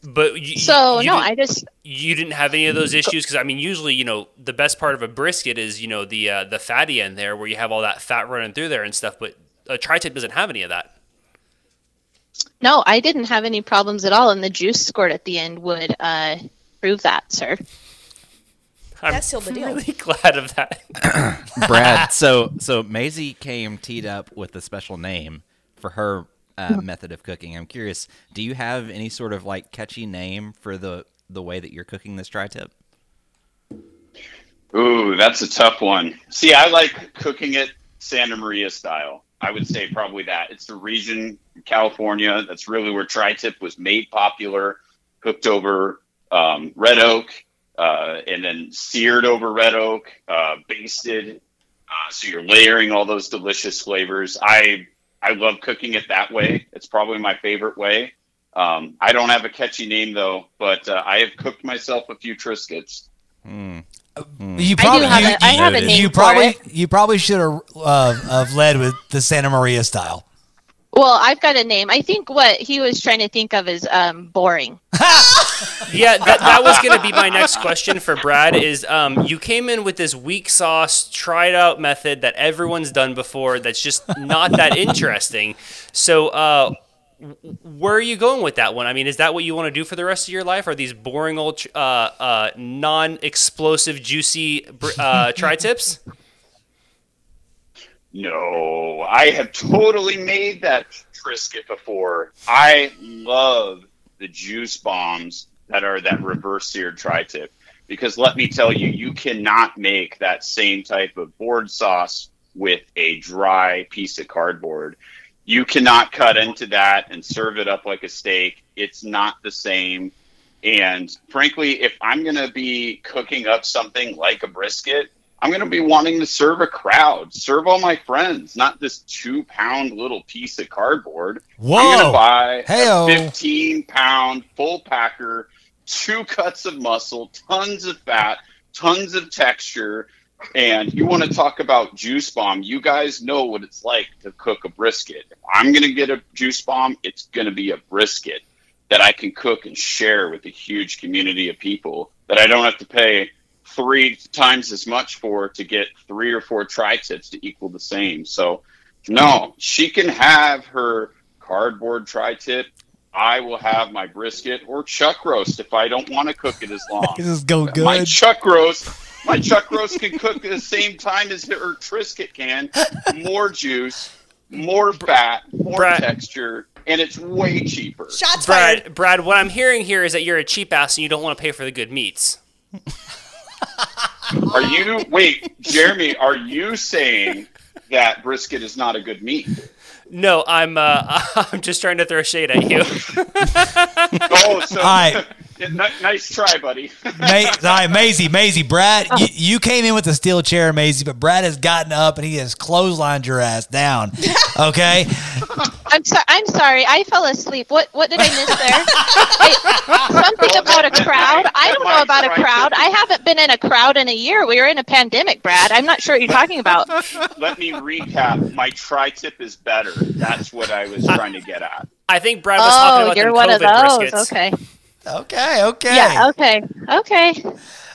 But you, So you no, I just you didn't have any of those issues because I mean, usually you know the best part of a brisket is you know the uh, the fatty end there where you have all that fat running through there and stuff. But a tri-tip doesn't have any of that. no, I didn't have any problems at all, and the juice squirt at the end would uh, prove that, sir. I'm That sealed the deal. really [laughs] glad of that. Brad, so so Maisie came teed up with a special name for her uh, method of cooking. I'm curious, do you have any sort of like catchy name for the the way that you're cooking this tri-tip? Ooh, that's a tough one. See, I like cooking it Santa Maria style. I would say probably that. It's the region, California. That's really where tri-tip was made popular, cooked over um, red oak, uh, and then seared over red oak, uh, basted. Uh, so you're layering all those delicious flavors. I I love cooking it that way. It's probably my favorite way. Um, I don't have a catchy name though, but uh, I have cooked myself a few Triskets. You probably have you, a- I have a name you for probably it. you probably should have uh, have led with the Santa Maria style. Well, I've got a name. I think what he was trying to think of is um, boring. [laughs] Yeah, that, that was going to be my next question for Brad. Is um, you came in with this weak sauce, tried out method that everyone's done before. That's just not that interesting. So, uh, where are you going with that one? I mean, is that what you want to do for the rest of your life? Are these boring old, uh, uh, non-explosive, juicy uh, tri-tips? No, I have totally made that Trisket before. I love the juice bombs that are that reverse seared tri tip because let me tell you, you cannot make that same type of board sauce with a dry piece of cardboard. You cannot cut into that and serve it up like a steak. It's not the same. And frankly, if I'm going to be cooking up something like a brisket, I'm going to be wanting to serve a crowd, serve all my friends, not this two pound little piece of cardboard. I'm going to buy Heyo. a 15 pound full packer, two cuts of muscle, tons of fat, tons of texture. And you want to talk about juice bomb? You guys know what it's like to cook a brisket. If I'm going to get a juice bomb, it's going to be a brisket that I can cook and share with a huge community of people that I don't have to pay three times as much for to get three or four tri tips to equal the same. So, no, she can have her cardboard tri tip. I will have my brisket or chuck roast if I don't want to cook it as long. [laughs] This is go My chuck roast, my chuck roast can cook at the same time as her Trisket can. More juice, more fat, more Brad- texture, and it's way cheaper. Shots fired. Brad, Brad, what I'm hearing here is that you're a cheap ass and you don't want to pay for the good meats. [laughs] Are you wait, Jeremy? Are you saying that brisket is not a good meat? No, I'm uh, [laughs] I'm just trying to throw shade at you. Oh, so All right. [laughs] Yeah, nice try, buddy. Ma- all right, Maisie, Maisie, Brad, you, [laughs] you came in with a steel chair, Maisie, but Brad has gotten up and he has clotheslined your ass down. [laughs] Okay, I'm sorry. I'm sorry. I fell asleep. What What did I miss there? [laughs] Wait, something about a crowd. I don't know about a crowd. I haven't been in a crowd in a year. We were in a pandemic, Brad. I'm not sure what you're talking about. Let me recap. My tri-tip is better. That's what I was trying to get at. I think Brad was oh, talking Oh, about you're them one of COVID those. briskets. Okay. Okay, okay. Yeah. Okay. Okay.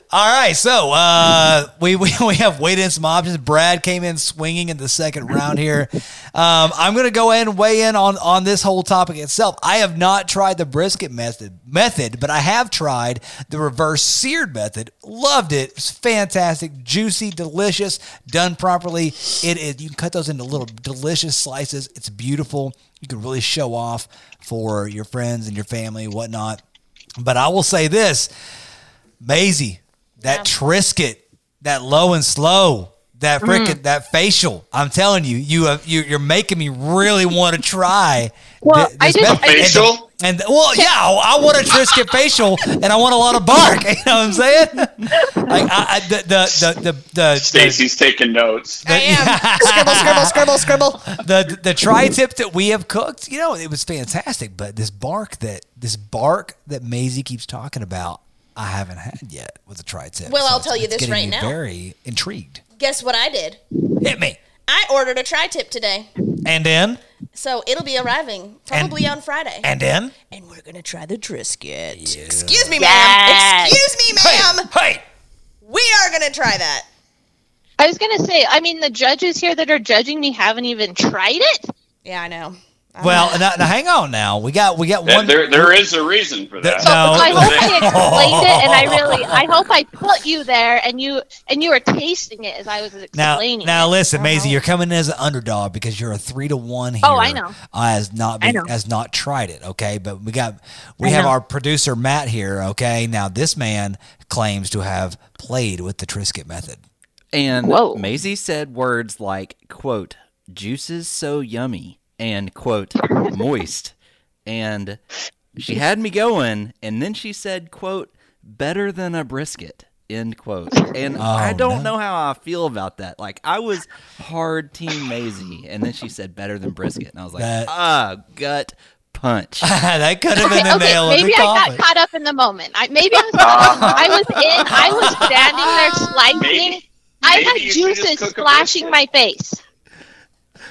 All right, so uh, we, we [laughs] we have weighed in some options. Brad came in swinging in the second round here. Um, I'm going to go ahead and weigh in on on this whole topic itself. I have not tried the brisket method method, but I have tried the reverse seared method. Loved it. It's fantastic, juicy, delicious, done properly. It is. You can cut those into little delicious slices. It's beautiful. You can really show off for your friends and your family, whatnot. But I will say this. Maisie, that Trisket, that low and slow, that mm-hmm. freaking that facial. I'm telling you, you have, you you're making me really want to try. Well, thi- I this just- method. I And Facial? And, well, yeah, I want a Trisket facial, and I want a lot of bark. [laughs] You know what I'm saying? Like I, I, the, the the the the Stacy's taking notes. I am. [laughs] scribble, scribble, scribble, scribble. the the tri-tip that we have cooked, you know, it was fantastic. But this bark that this bark that Maisie keeps talking about, I haven't had yet with the tri-tip. Well, I'll tell you this right now. Very intrigued. Guess what I did? Hit me, I ordered a tri-tip today. and then So it'll be arriving probably on Friday. and then. And we're gonna try the Trisket. Excuse me, Yes. ma'am. Excuse me, Hey, ma'am. hey, We are gonna try that. I was gonna say, I mean, the judges here that are judging me haven't even tried it. Yeah, I know. I'm well, now, now hang on. Now we got we got one. there, there is a reason for that. No. I hope I explained it, and I really, I [laughs] hope I put you there, and you, and you were tasting it as I was Now, explaining. now it. listen, Maisie, you're coming in as an underdog because you're a three to one here. Oh, I know. Uh, has not I been, know. has not tried it. Okay, but we got we I have know. our producer Matt here. Okay, now this man claims to have played with the Trisket method. And Whoa. Maisie said words like, quote, juices so yummy, and quote, moist. And she had me going, and then she said, quote, better than a brisket, end quote. And I don't no. know how I feel about that. Like, I was hard team Maisie, and then she said better than brisket. And I was like, That- ah, gut punch. [laughs] that could have been Okay, the okay, nail maybe the I got coffin. caught up in the moment. I, maybe I was, I was in, I was standing there [laughs] slicing. Maybe- I maybe had you should just juices splashing my face.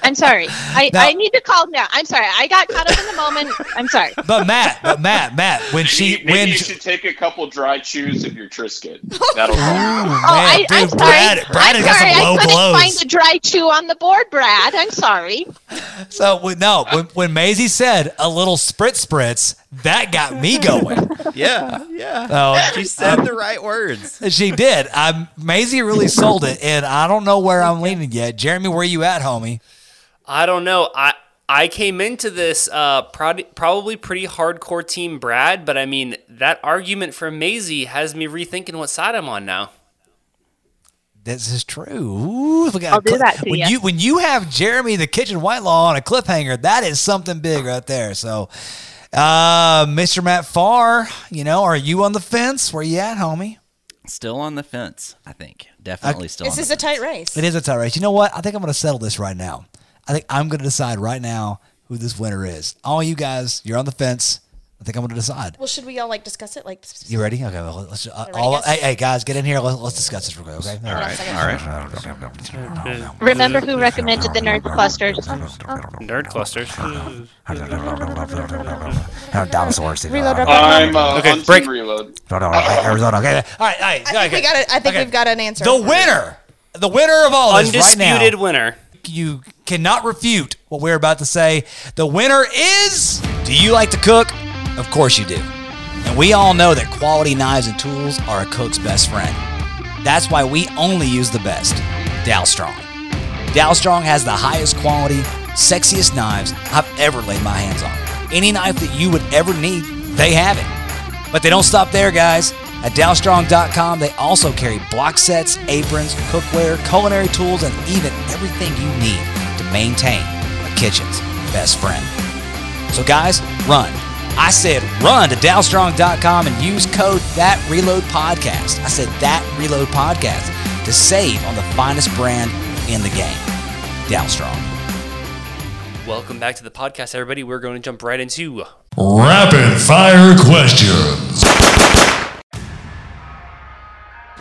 I'm sorry. I, Now- I need to calm down. I'm sorry. I got caught up in the moment. I'm sorry. [laughs] But Matt, but Matt, Matt, when she Maybe, maybe when you should take a couple dry chews of your Trisket. [laughs] That'll help. oh, Oh, I, man, I'm dude, sorry. Brad, Brad I'm has sorry. some low I couldn't blows. find a dry chew on the board, Brad. I'm sorry. So no, when, when Maisie said a little spritz spritz, that got me going. [laughs] yeah, yeah. Oh, She said the right words. She did. Um, Maisie really sold it, and I don't know where I'm leaning yet. Jeremy, where you at, homie? I don't know. I I came into this uh, prod- probably pretty hardcore team Brad, but I mean that argument for Maisie has me rethinking what side I'm on now. This is true. Ooh, look at I'll do that to when ya. you when you have Jeremy the Kitchen Whitelaw on a cliffhanger, that is something big right there. So, uh, Mr. Matt Farr, you know, are you on the fence? Where you at, homie? Still on the fence, I think. Definitely still on. this on is the a tight race. It is a tight race. You know what? I think I'm going to settle this right now. I think I'm going to decide right now who this winner is. All you guys, you're on the fence. I think I'm going to decide. Well, should we all like discuss it? Like, You ready? Okay. Well, let's. Uh, Ready, all, guys? hey, hey, guys, get in here. Let's, let's discuss this real quick. Okay. All right, all right. Remember who recommended the nerd clusters? Nerd clusters. Dinosaurs. Reload our I'm uh, Okay, on break. team reload. Arizona. Okay. All right. All right. I think okay. we got it. I think Okay. we've got an answer. The winner, the winner of all this right now. Undisputed winner. You cannot refute what we're about to say. The winner is. Do you like to cook? Of course you do. And we all know that quality knives and tools are a cook's best friend. That's why we only use the best. Dalstrong. Dow Strong has the highest quality, sexiest knives I've ever laid my hands on. Any knife that you would ever need, they have it. But they don't stop there, guys. At dalstrong.com, they also carry block sets, aprons, cookware, culinary tools, and even everything you need to maintain a kitchen's best friend. So, guys, run. I said run to dalstrong.com and use code that reload podcast. I said that reload podcast to save on the finest brand in the game. Dalstrong. Welcome back to the podcast, everybody. We're going to jump right into Rapid fire questions.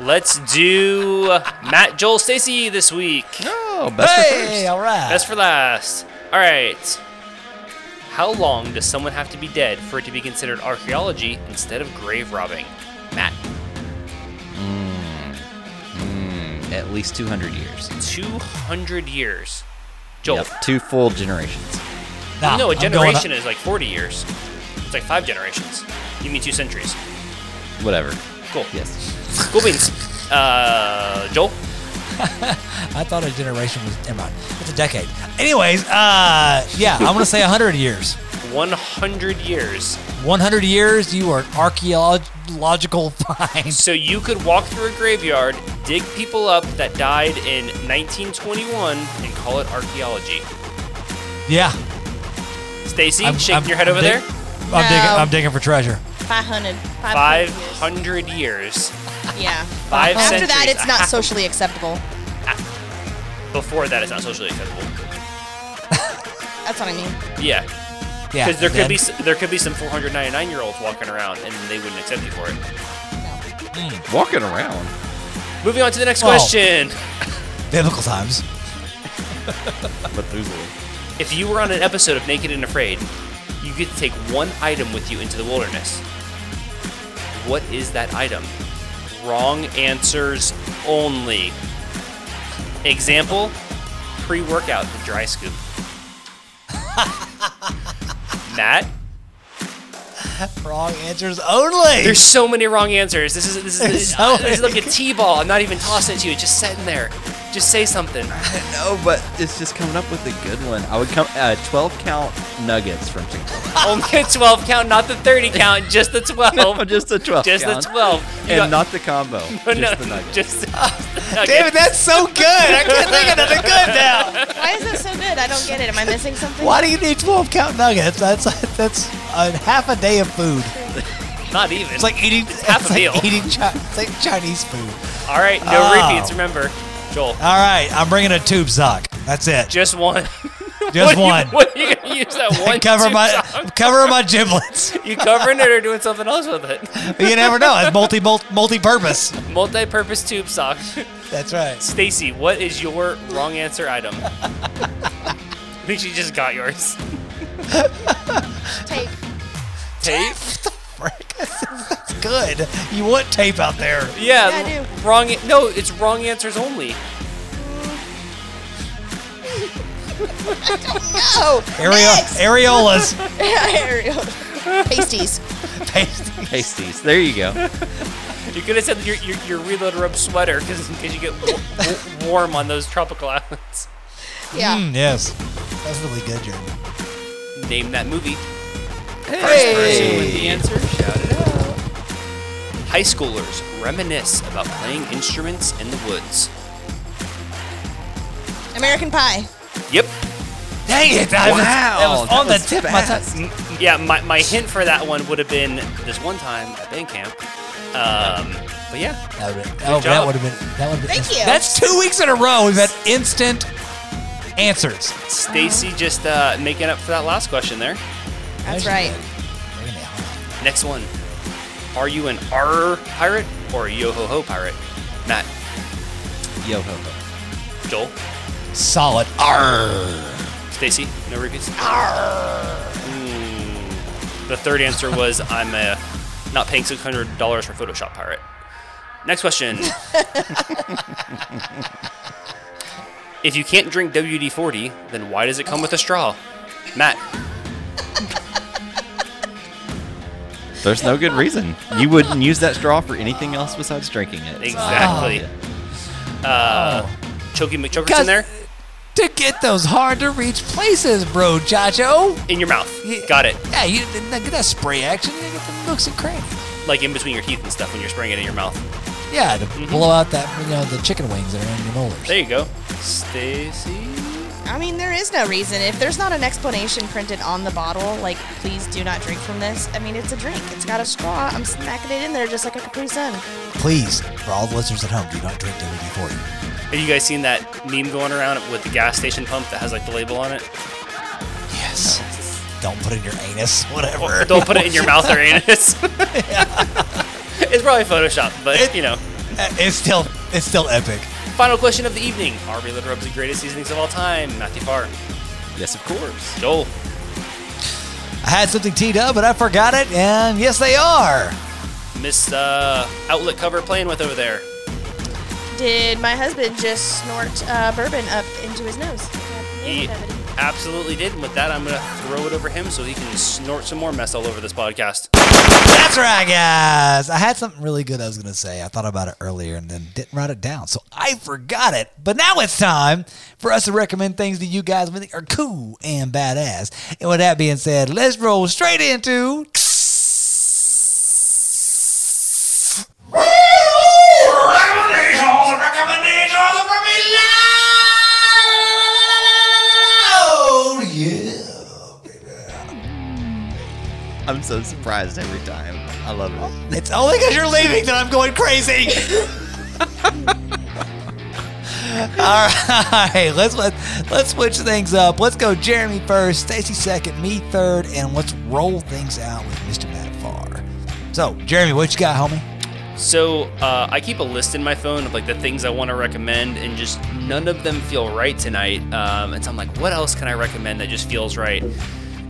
Let's do Matt, Joel, Stacy this week. Oh, best for first. All right. Best for last. All right. How long does someone have to be dead for it to be considered archaeology instead of grave robbing? Matt. Hmm. Hmm. At least 200 years. 200 years. Joel. Yep, two full generations. Nah, no, a I'm generation is like 40 years. It's like five generations. You mean two centuries. Whatever. Cool. Yes. Cool beans. Uh, Joel? [laughs] I thought a generation was. Never mind. It's a decade. Anyways, uh, yeah, I'm gonna say 100 years. 100 years. 100 years, you are an archaeological [laughs] find. So you could walk through a graveyard, dig people up that died in 1921, and call it archaeology. Yeah. Stacy, I'm- shaking I'm- your head over I'm there. dig- I'm digging. No. I'm digging for treasure. 500. 500 500 years. years. [laughs] Yeah. Five After that, it's not [laughs] socially acceptable. Before that, it's not socially acceptable. That's what I mean. Yeah, Yeah. because there could then- be there could be some 499 year olds walking around and they wouldn't accept you for it. Walking around. Moving on to the next Oh. question. [laughs] biblical times. Methuselah. If you were on an episode of Naked and Afraid, you get to take one item with you into the wilderness. What is that item? Wrong answers only. Example pre workout, the dry scoop. [laughs] Matt, Wrong answers only. there's so many wrong answers. This is this is, There's so this is like a. T-ball. I'm not even tossing it to you. It's just sitting there. Just say something. [laughs] I know, but it's just coming up with a good one. I would come uh, 12 count nuggets from Chick-fil-A. [laughs] Only a 12 count, not the 30 count, just the [laughs] 12. No, just the 12 just the 12. You and got- not the combo. no, just the nuggets. Just the nuggets. Damn it, that's so good. I can't think of nothing good now. Why is that so good? I don't get it. Am I missing something? Why do you need 12 count nuggets? That's that's a half a day of food. Not even. It's like eating half it's a like meal. Eating chi- it's like Chinese food. All right, no Oh. repeats. Remember, Joel, All right, I'm bringing a tube sock. That's it. just one. [laughs] Just what Are one. you, what are you gonna use that [laughs] one? cover tube my sock? [laughs] cover my giblets. You covering it or doing something else with it? You never know. It's multi multi purpose. Multi-purpose tube sock. That's right. Stacy, what is your wrong answer item? I think she just got yours. Tape. Tape. Frick, That's good. You want tape out there. Yeah, Yeah, I do. wrong. No, it's wrong answers only. Areo- next. areolas. [laughs] Areola. Pasties. Pasty. Pasties. There you go. You could have said your your, your reload rub sweater because you get w- w- warm on those tropical islands. Yeah. Mm, yes. That's really good, Jeremy. Name that movie. First person with the answer, shout it out. High schoolers reminisce about playing instruments in the woods. American Pie. Yep. Dang it! That was, that Wow, was that on the was tip of my fast. tongue. Yeah, my, my hint for that one would have been this one time at band camp. Um, but yeah, That would have been. Oh, that would have been. That would have been. Thank you. That's two weeks in a row. We've had instant answers. Stacy just uh, making up for that last question there. That's right. did. Bringing it home. Next one. Are you an R pirate or a yo ho ho pirate? Matt, Yo ho ho. Joel, Solid. R. Stacy, no repeats. Mm. The third answer was [laughs] I'm a not paying six hundred dollars for Photoshop pirate. Next question. [laughs] if you can't drink WD forty, then why does it come with a straw? Matt, [laughs] There's no good reason. You wouldn't use that straw for anything else besides drinking it. exactly. Uh, Choky McChoker's in there To get those hard to reach places, bro, Chacho. in your mouth. Yeah. Got it. Yeah, you get that spray action. You get the nooks and crannies. Like in between your teeth and stuff when you're spraying it in your mouth. Yeah, to blow out that you know the chicken wings that are in your molars. There you go. Stacy. I mean, there is no reason. If there's not an explanation printed on the bottle, like, please do not drink from this, I mean, it's a drink. It's got a straw. I'm smacking it in there just like a Capri Sun. Please, for all the listeners at home, do not drink WD-40. Have you guys seen that meme going around with the gas station pump that has like the label on it? Yes. Don't put it in your anus. [laughs] Whatever. Don't put it in your mouth or anus. [laughs] [laughs] it's probably Photoshop, but It- you know. It's still it's still epic. Final question of the evening: Are Reload Rubs the greatest seasonings of all time? Matthew Farr, Yes, of course. Joel, I had something teed up, but I forgot it, and yes, they are. Miss uh, Outlet cover playing with over there. Did my husband just snort uh, bourbon up into his nose? He absolutely did. And with that, I'm going to throw it over him so he can snort some more mess all over this podcast. That's right, guys. I had something really good I was going to say. I thought about it earlier and then didn't write it down, so I forgot it. But now it's time for us to recommend things to you guys we think are cool and badass. And with that being said, let's roll straight into. I'm so surprised every time. I love it. It's only because you're leaving that I'm going crazy. [laughs] All right, let's let let's switch things up. Let's go Jeremy first, Stacy second, me third, and let's roll things out with Mr. Matt Farr. So, Jeremy, what you got, homie? So uh, I keep a list in my phone of like the things I want to recommend, and just none of them feel right tonight. Um, and so I'm like, what else can I recommend that just feels right?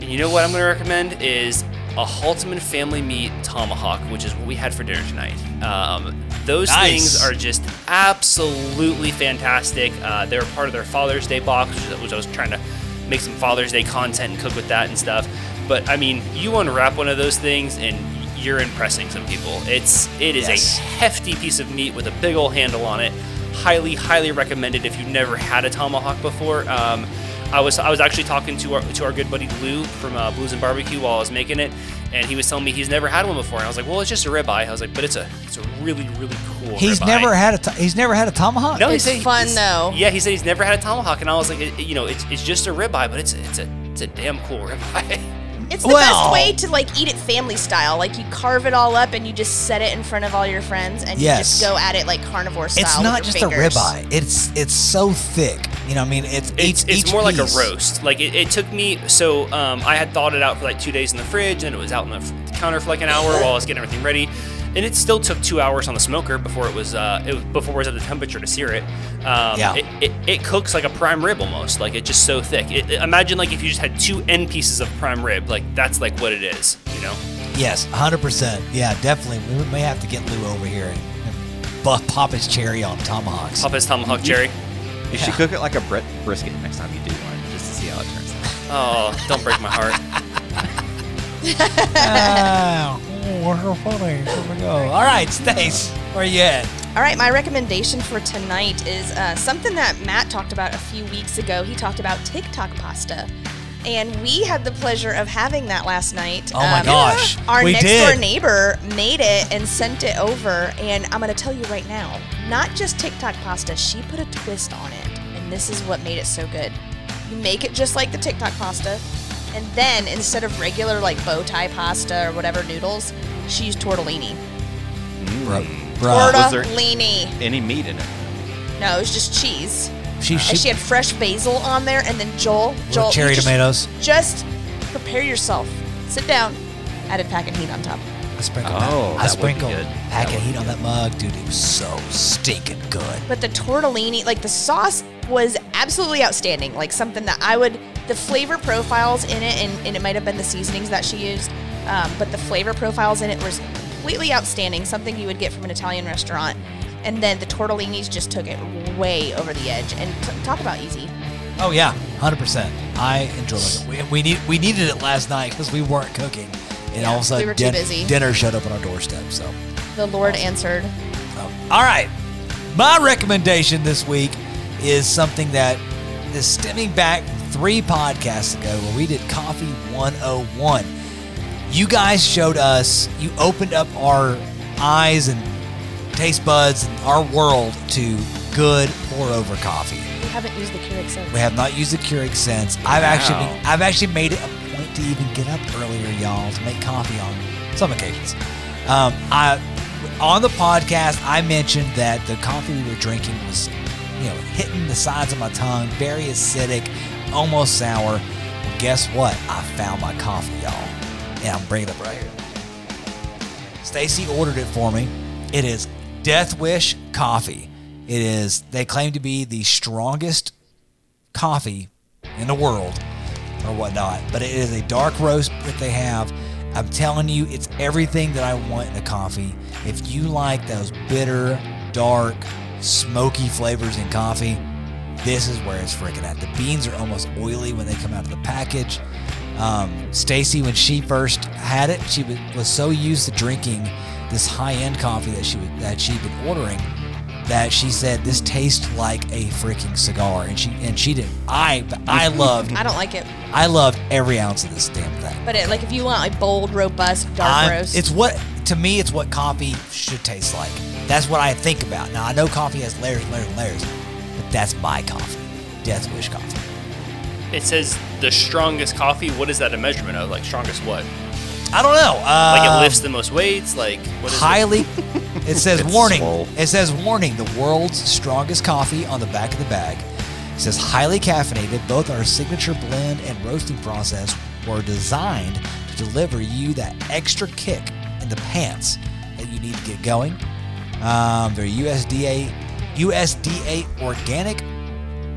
And you know what I'm going to recommend is a Haltman family meat tomahawk, which is what we had for dinner tonight. Um, those Nice. things are just absolutely fantastic. Uh, they're part of their Father's Day box, which, which I was trying to make some Father's Day content and cook with that and stuff. But I mean, you unwrap one of those things and you're impressing some people. It's it is Yes. a hefty piece of meat with a big old handle on it. Highly, highly recommended if you've never had a tomahawk before. Um, I was I was actually talking to our to our good buddy Lou from uh, Blues and Barbecue while I was making it, and he was telling me he's never had one before. And I was like, well, it's just a ribeye. I was like, but it's a it's a really really cool. He's ribeye. never had a to- he's never had a tomahawk. No, he It's said- fun, he's- though. Yeah, he said he's never had a tomahawk, and I was like, it, you know, it's, it's just a ribeye, but it's it's a it's a damn cool [laughs] ribeye. It's the Well- best way to like eat it family style. Like you carve it all up and you just set it in front of all your friends and you just go at it like carnivore style. It's with not your just fingers. a ribeye. It's it's so thick. You know, I mean, it's It's, each, it's each more like a roast. Like it, it took me. So um, I had thawed it out for like two days in the fridge, and it was out on the counter for like an hour while I was getting everything ready. And it still took two hours on the smoker before it was uh, it before it was at the temperature to sear it. Um, Yeah. It, it, it cooks like a prime rib almost. Like it's just so thick. It, it- imagine like if you just had two end pieces of prime rib. Like that's like what it is. You know. Yes, hundred percent. Yeah, definitely. We may have to get Lou over here and, and buff pop his cherry on tomahawks. Pop his tomahawk cherry. You should cook it like a brit- brisket next time you do one, just to see how it turns out. Oh, don't break my heart. [laughs] oh, funny. Here we go. All right, Stace, where you at? All right, my recommendation for tonight is uh, something that Matt talked about a few weeks ago. He talked about TikTok pasta. And we had the pleasure of having that last night. Um, Oh my gosh, Our we next did. door neighbor made it and sent it over. And I'm going to tell you right now, not just TikTok pasta, she put a twist on it. And this is what made it so good. You make it just like the TikTok pasta. And then instead of regular like bow tie pasta or whatever noodles, she used tortellini. Mm. Bro, bruh. Was there- Tortellini. Any meat in it? No, it was just cheese. She, And she she, had fresh basil on there, and then Joel, Joel, cherry you just, tomatoes. Just prepare yourself. Sit down. Added packet heat on top. I sprinkled Oh, that. I that would be sprinkled good. packet That would heat be on that mug, dude. It was so stinking good. But the tortellini, like the sauce, was absolutely outstanding. Like something that I would. The flavor profiles in it, and, and it might have been the seasonings that she used, um, but the flavor profiles in it was completely outstanding. Something you would get from an Italian restaurant. And then the tortellinis just took it way over the edge. And t- talk about easy. Oh yeah, hundred percent. I enjoyed it. We, we need we needed it last night because we weren't cooking, and all of a sudden we were too din- busy. dinner showed up on our doorstep. So. The Lord answered. All right. My recommendation this week is something that is stemming back three podcasts ago where we did Coffee 101. You guys showed us, you opened up our eyes and taste buds and our world to good pour over coffee. We haven't used the Keurig since. We have not used the Keurig since. I've actually Wow. I've actually made it a point to even get up earlier, y'all, to make coffee on some occasions. Um, I on the podcast I mentioned that the coffee we were drinking was, you know, hitting the sides of my tongue, very acidic, almost sour. Well, guess what? I found my coffee, y'all, and I'm bringing it right here. Stacy ordered it for me. It is Death Wish coffee. It is they claim to be the strongest coffee in the world or whatnot, but it is a dark roast that they have. I'm telling you, it's everything that I want in a coffee. If you like those bitter, dark, smoky flavors in coffee, this is where it's freaking at. The beans are almost oily when they come out of the package. Um, Stacy, when she first had it, she was, was so used to drinking this high-end coffee that she would, that she'd been ordering that she said this tastes like a freaking cigar, and she and she did. I I [laughs] loved I don't like it. I loved every ounce of this damn thing. But it, like if you want a bold, robust, dark I'm- roast, It's what to me. It's what coffee should taste like. That's what I think about. Now I know coffee has layers, and layers, and layers, but that's my coffee. Death Wish coffee. It says the strongest coffee. What is that a measurement of? Like strongest what? I don't know. Uh, Like it lifts the most weights. Like what is it? highly. [laughs] It says warning. swole. It says warning. The world's strongest coffee on the back of the bag. It says highly caffeinated. Both our signature blend and roasting process were designed to deliver you that extra kick in the pants that you need to get going. Um, they're USDA USDA organic,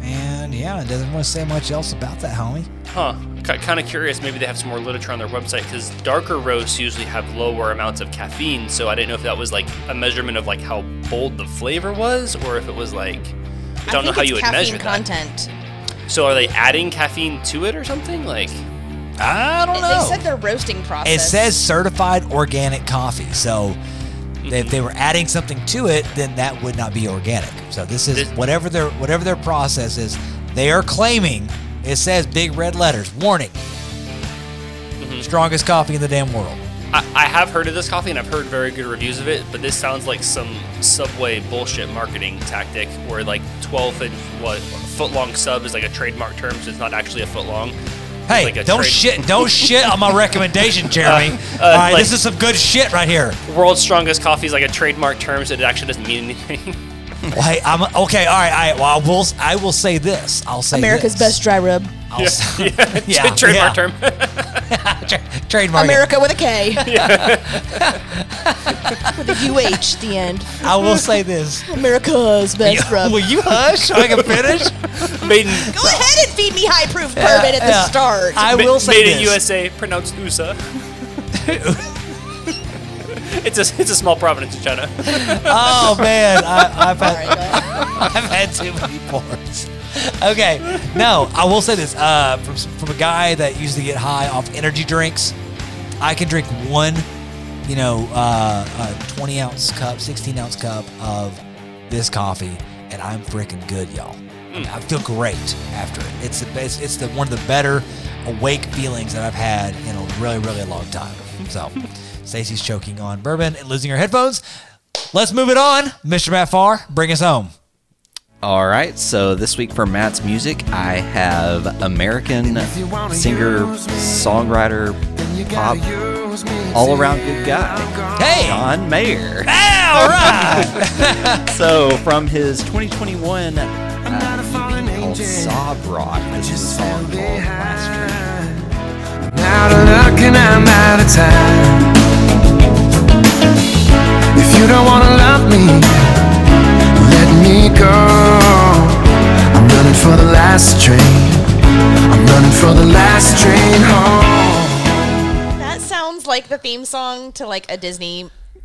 and yeah, it doesn't want to say much else about that, homie. Huh. Kind of curious. Maybe they have some more literature on their website because darker roasts usually have lower amounts of caffeine. So I didn't know if that was like a measurement of like how bold the flavor was, or if it was like I don't know think how it's you would caffeine measure that. content. So are they adding caffeine to it or something? Like I don't know. They said their roasting process. It says certified organic coffee. So if they were adding something to it, then that would not be organic. So this is This- whatever their whatever their process is. They are claiming it says big red letters warning. Mm-hmm. Strongest coffee in the damn world. I, I have heard of this coffee and I've heard very good reviews of it, but this sounds like some Subway bullshit marketing tactic where like 12 and what foot long sub is like a trademark term, so it's not actually a foot long. Hey, like don't trade- shit don't [laughs] shit on my recommendation, Jeremy. Uh, All right, like- this is some good shit right here. World's strongest coffee is like a trademark term, so it actually doesn't mean anything. [laughs] Well, hey, I'm okay. All right, all right. Well, I will. I will say this. I'll say America's this. best dry rub. I'll say, [laughs] yeah, trademark yeah. term. Tra- trademark. it. America with a K. [laughs] with a UH at the end. I will say this. America's best rub. Will you hush so I can finish? made [laughs] in, Go ahead and feed me high proof bourbon at the start. I ma- will say made this. in USA, pronounced USA. it's a it's a small province in China. Oh man, I, I've had go ahead. [laughs] I've had too many pours. [laughs] Okay, no, I will say this. Uh, from from a guy that used to get high off energy drinks, I can drink one, you know, uh, uh, twenty ounce cup, sixteen ounce cup of this coffee, and I'm freaking good, y'all. I, mean, I feel great after it. It's the best. It's the one of the better awake feelings that I've had in a really, really long time. So, [laughs] Stacy's choking on bourbon and losing her headphones. Let's move it on, Mr. Matt Farr. Bring us home. All right, so this week for Matt's music, I have American singer, songwriter, pop, all around good guy, Hey! John Mayer. Hey, all right. [laughs] So from his 2021 uh, EP called Sob Rock, this is a song called Last Train. Now to look and I'm out of time. If you don't wanna love me, for the last train. I'm running for the last train home. That sounds like the theme song to like a Disney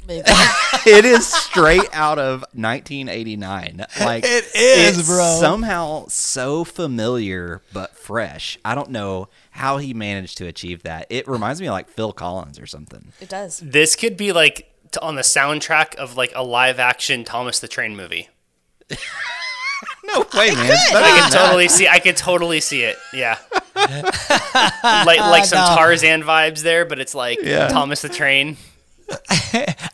movie. [laughs] it is straight out of 1989. Like It is, bro. Somehow so familiar but fresh. I don't know how he managed to achieve that. It reminds me of like Phil Collins or something. it does. This could be like on the soundtrack of like a live action Thomas the Train movie. [laughs] No way, man. Could. I can totally see. I could totally see it. Yeah, [laughs] like like some no. Tarzan vibes there, but it's like Yeah. Thomas the Train. [laughs]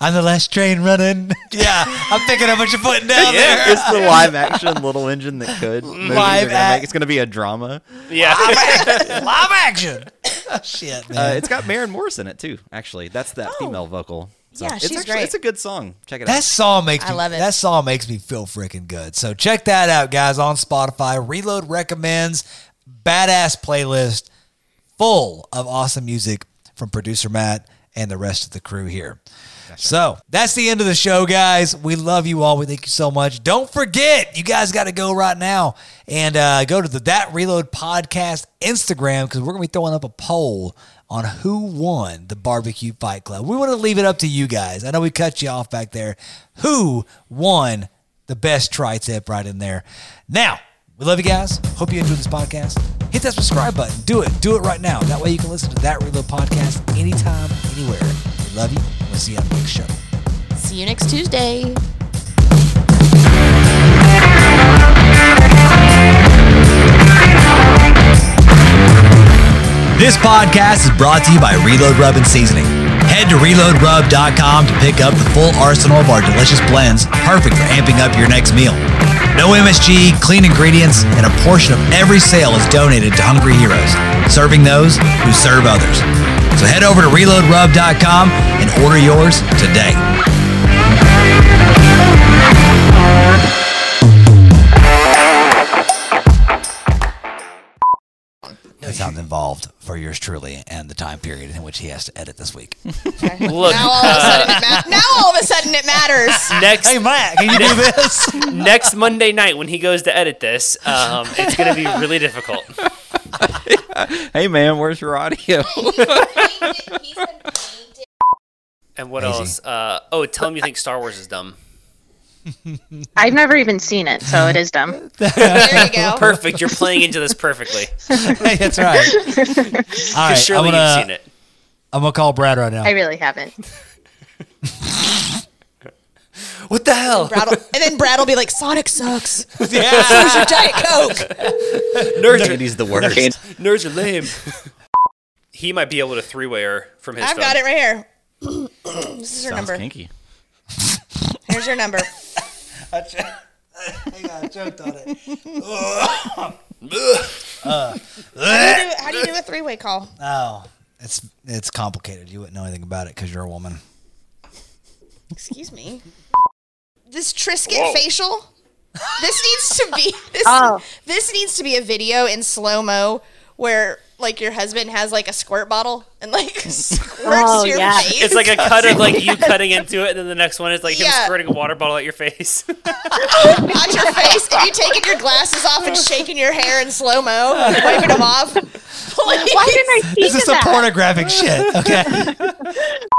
I'm the last train running. Yeah, [laughs] I'm picking up what you're putting down Yeah. there. It's the live action Little Engine that could. movie Live they're gonna ac- make. It's going to be a drama. Yeah, Live action. Shit, Uh, it's got Maren Morris in it too. Actually, that's that Oh. female vocal. So Yeah, it's she's actually, great. It's a good song. Check it that out. song makes I me, love it. That song makes me feel freaking good. So check that out, guys, on Spotify. Reload recommends badass playlist full of awesome music from producer Matt and the rest of the crew here. So that's the end of the show, guys. We love you all. We thank you so much. Don't forget, you guys got to go right now and uh, go to the That Reload Podcast Instagram because we're going to be throwing up a poll on who won the barbecue fight club. We want to leave it up to you guys. I know we cut you off back there. Who won the best tri tip right in there. Now, we love you guys. Hope you enjoyed this podcast. Hit that subscribe button. Do it. Do it right now. That way you can listen to that Reload podcast anytime, anywhere. We love you. We'll see you on the next show. See you next Tuesday. This podcast is brought to you by Reload Rub and Seasoning. Head to reloadrub.com to pick up the full arsenal of our delicious blends, perfect for amping up your next meal. No MSG, clean ingredients, and a portion of every sale is donated to Hungry Heroes, serving those who serve others. So head over to reloadrub.com and order yours today. For yours truly and the time period in which he has to edit this week. [laughs] Look, Now all of a uh, sudden it ma- now all of a sudden it matters. [laughs] next hey Matt, can you do this? [laughs] next Monday night when he goes to edit this, um, it's going to be really difficult. Hey man, where's your audio? And what Easy. else? Uh, oh, tell him you think Star Wars is dumb. I've never even seen it, so it is dumb. [laughs] There you go. [laughs] Perfect. You're playing into this perfectly. hey, [laughs] that's right. All right, I'm gonna, you've seen it. I'm gonna call Brad right now. I really haven't. What the hell? Brad will- and then Brad will be like, Sonic sucks. yeah. Where's your Diet Coke? Nerds are, He's the worst. nerds are lame. he might be able to three-way her from his I've phone. got it right here. [clears throat] this is your Sounds number. kinky. Here's your number. I choked on it. How do, you do, how do you do a three-way call? Oh, it's it's complicated. You wouldn't know anything about it because you're a woman. Excuse me. This Trisket Whoa. facial. This needs to be this, Oh. this needs to be a video in slow mo where like your husband has like a squirt bottle and like [laughs] [laughs] squirts Oh, your yeah. face. It's like a [laughs] cut of like you cutting into it, and then the next one is like him squirting a water bottle at your face. not your face, and you taking your glasses off and shaking your hair in slow mo, wiping them off. Why didn't I think This is of some that? pornographic shit. Okay.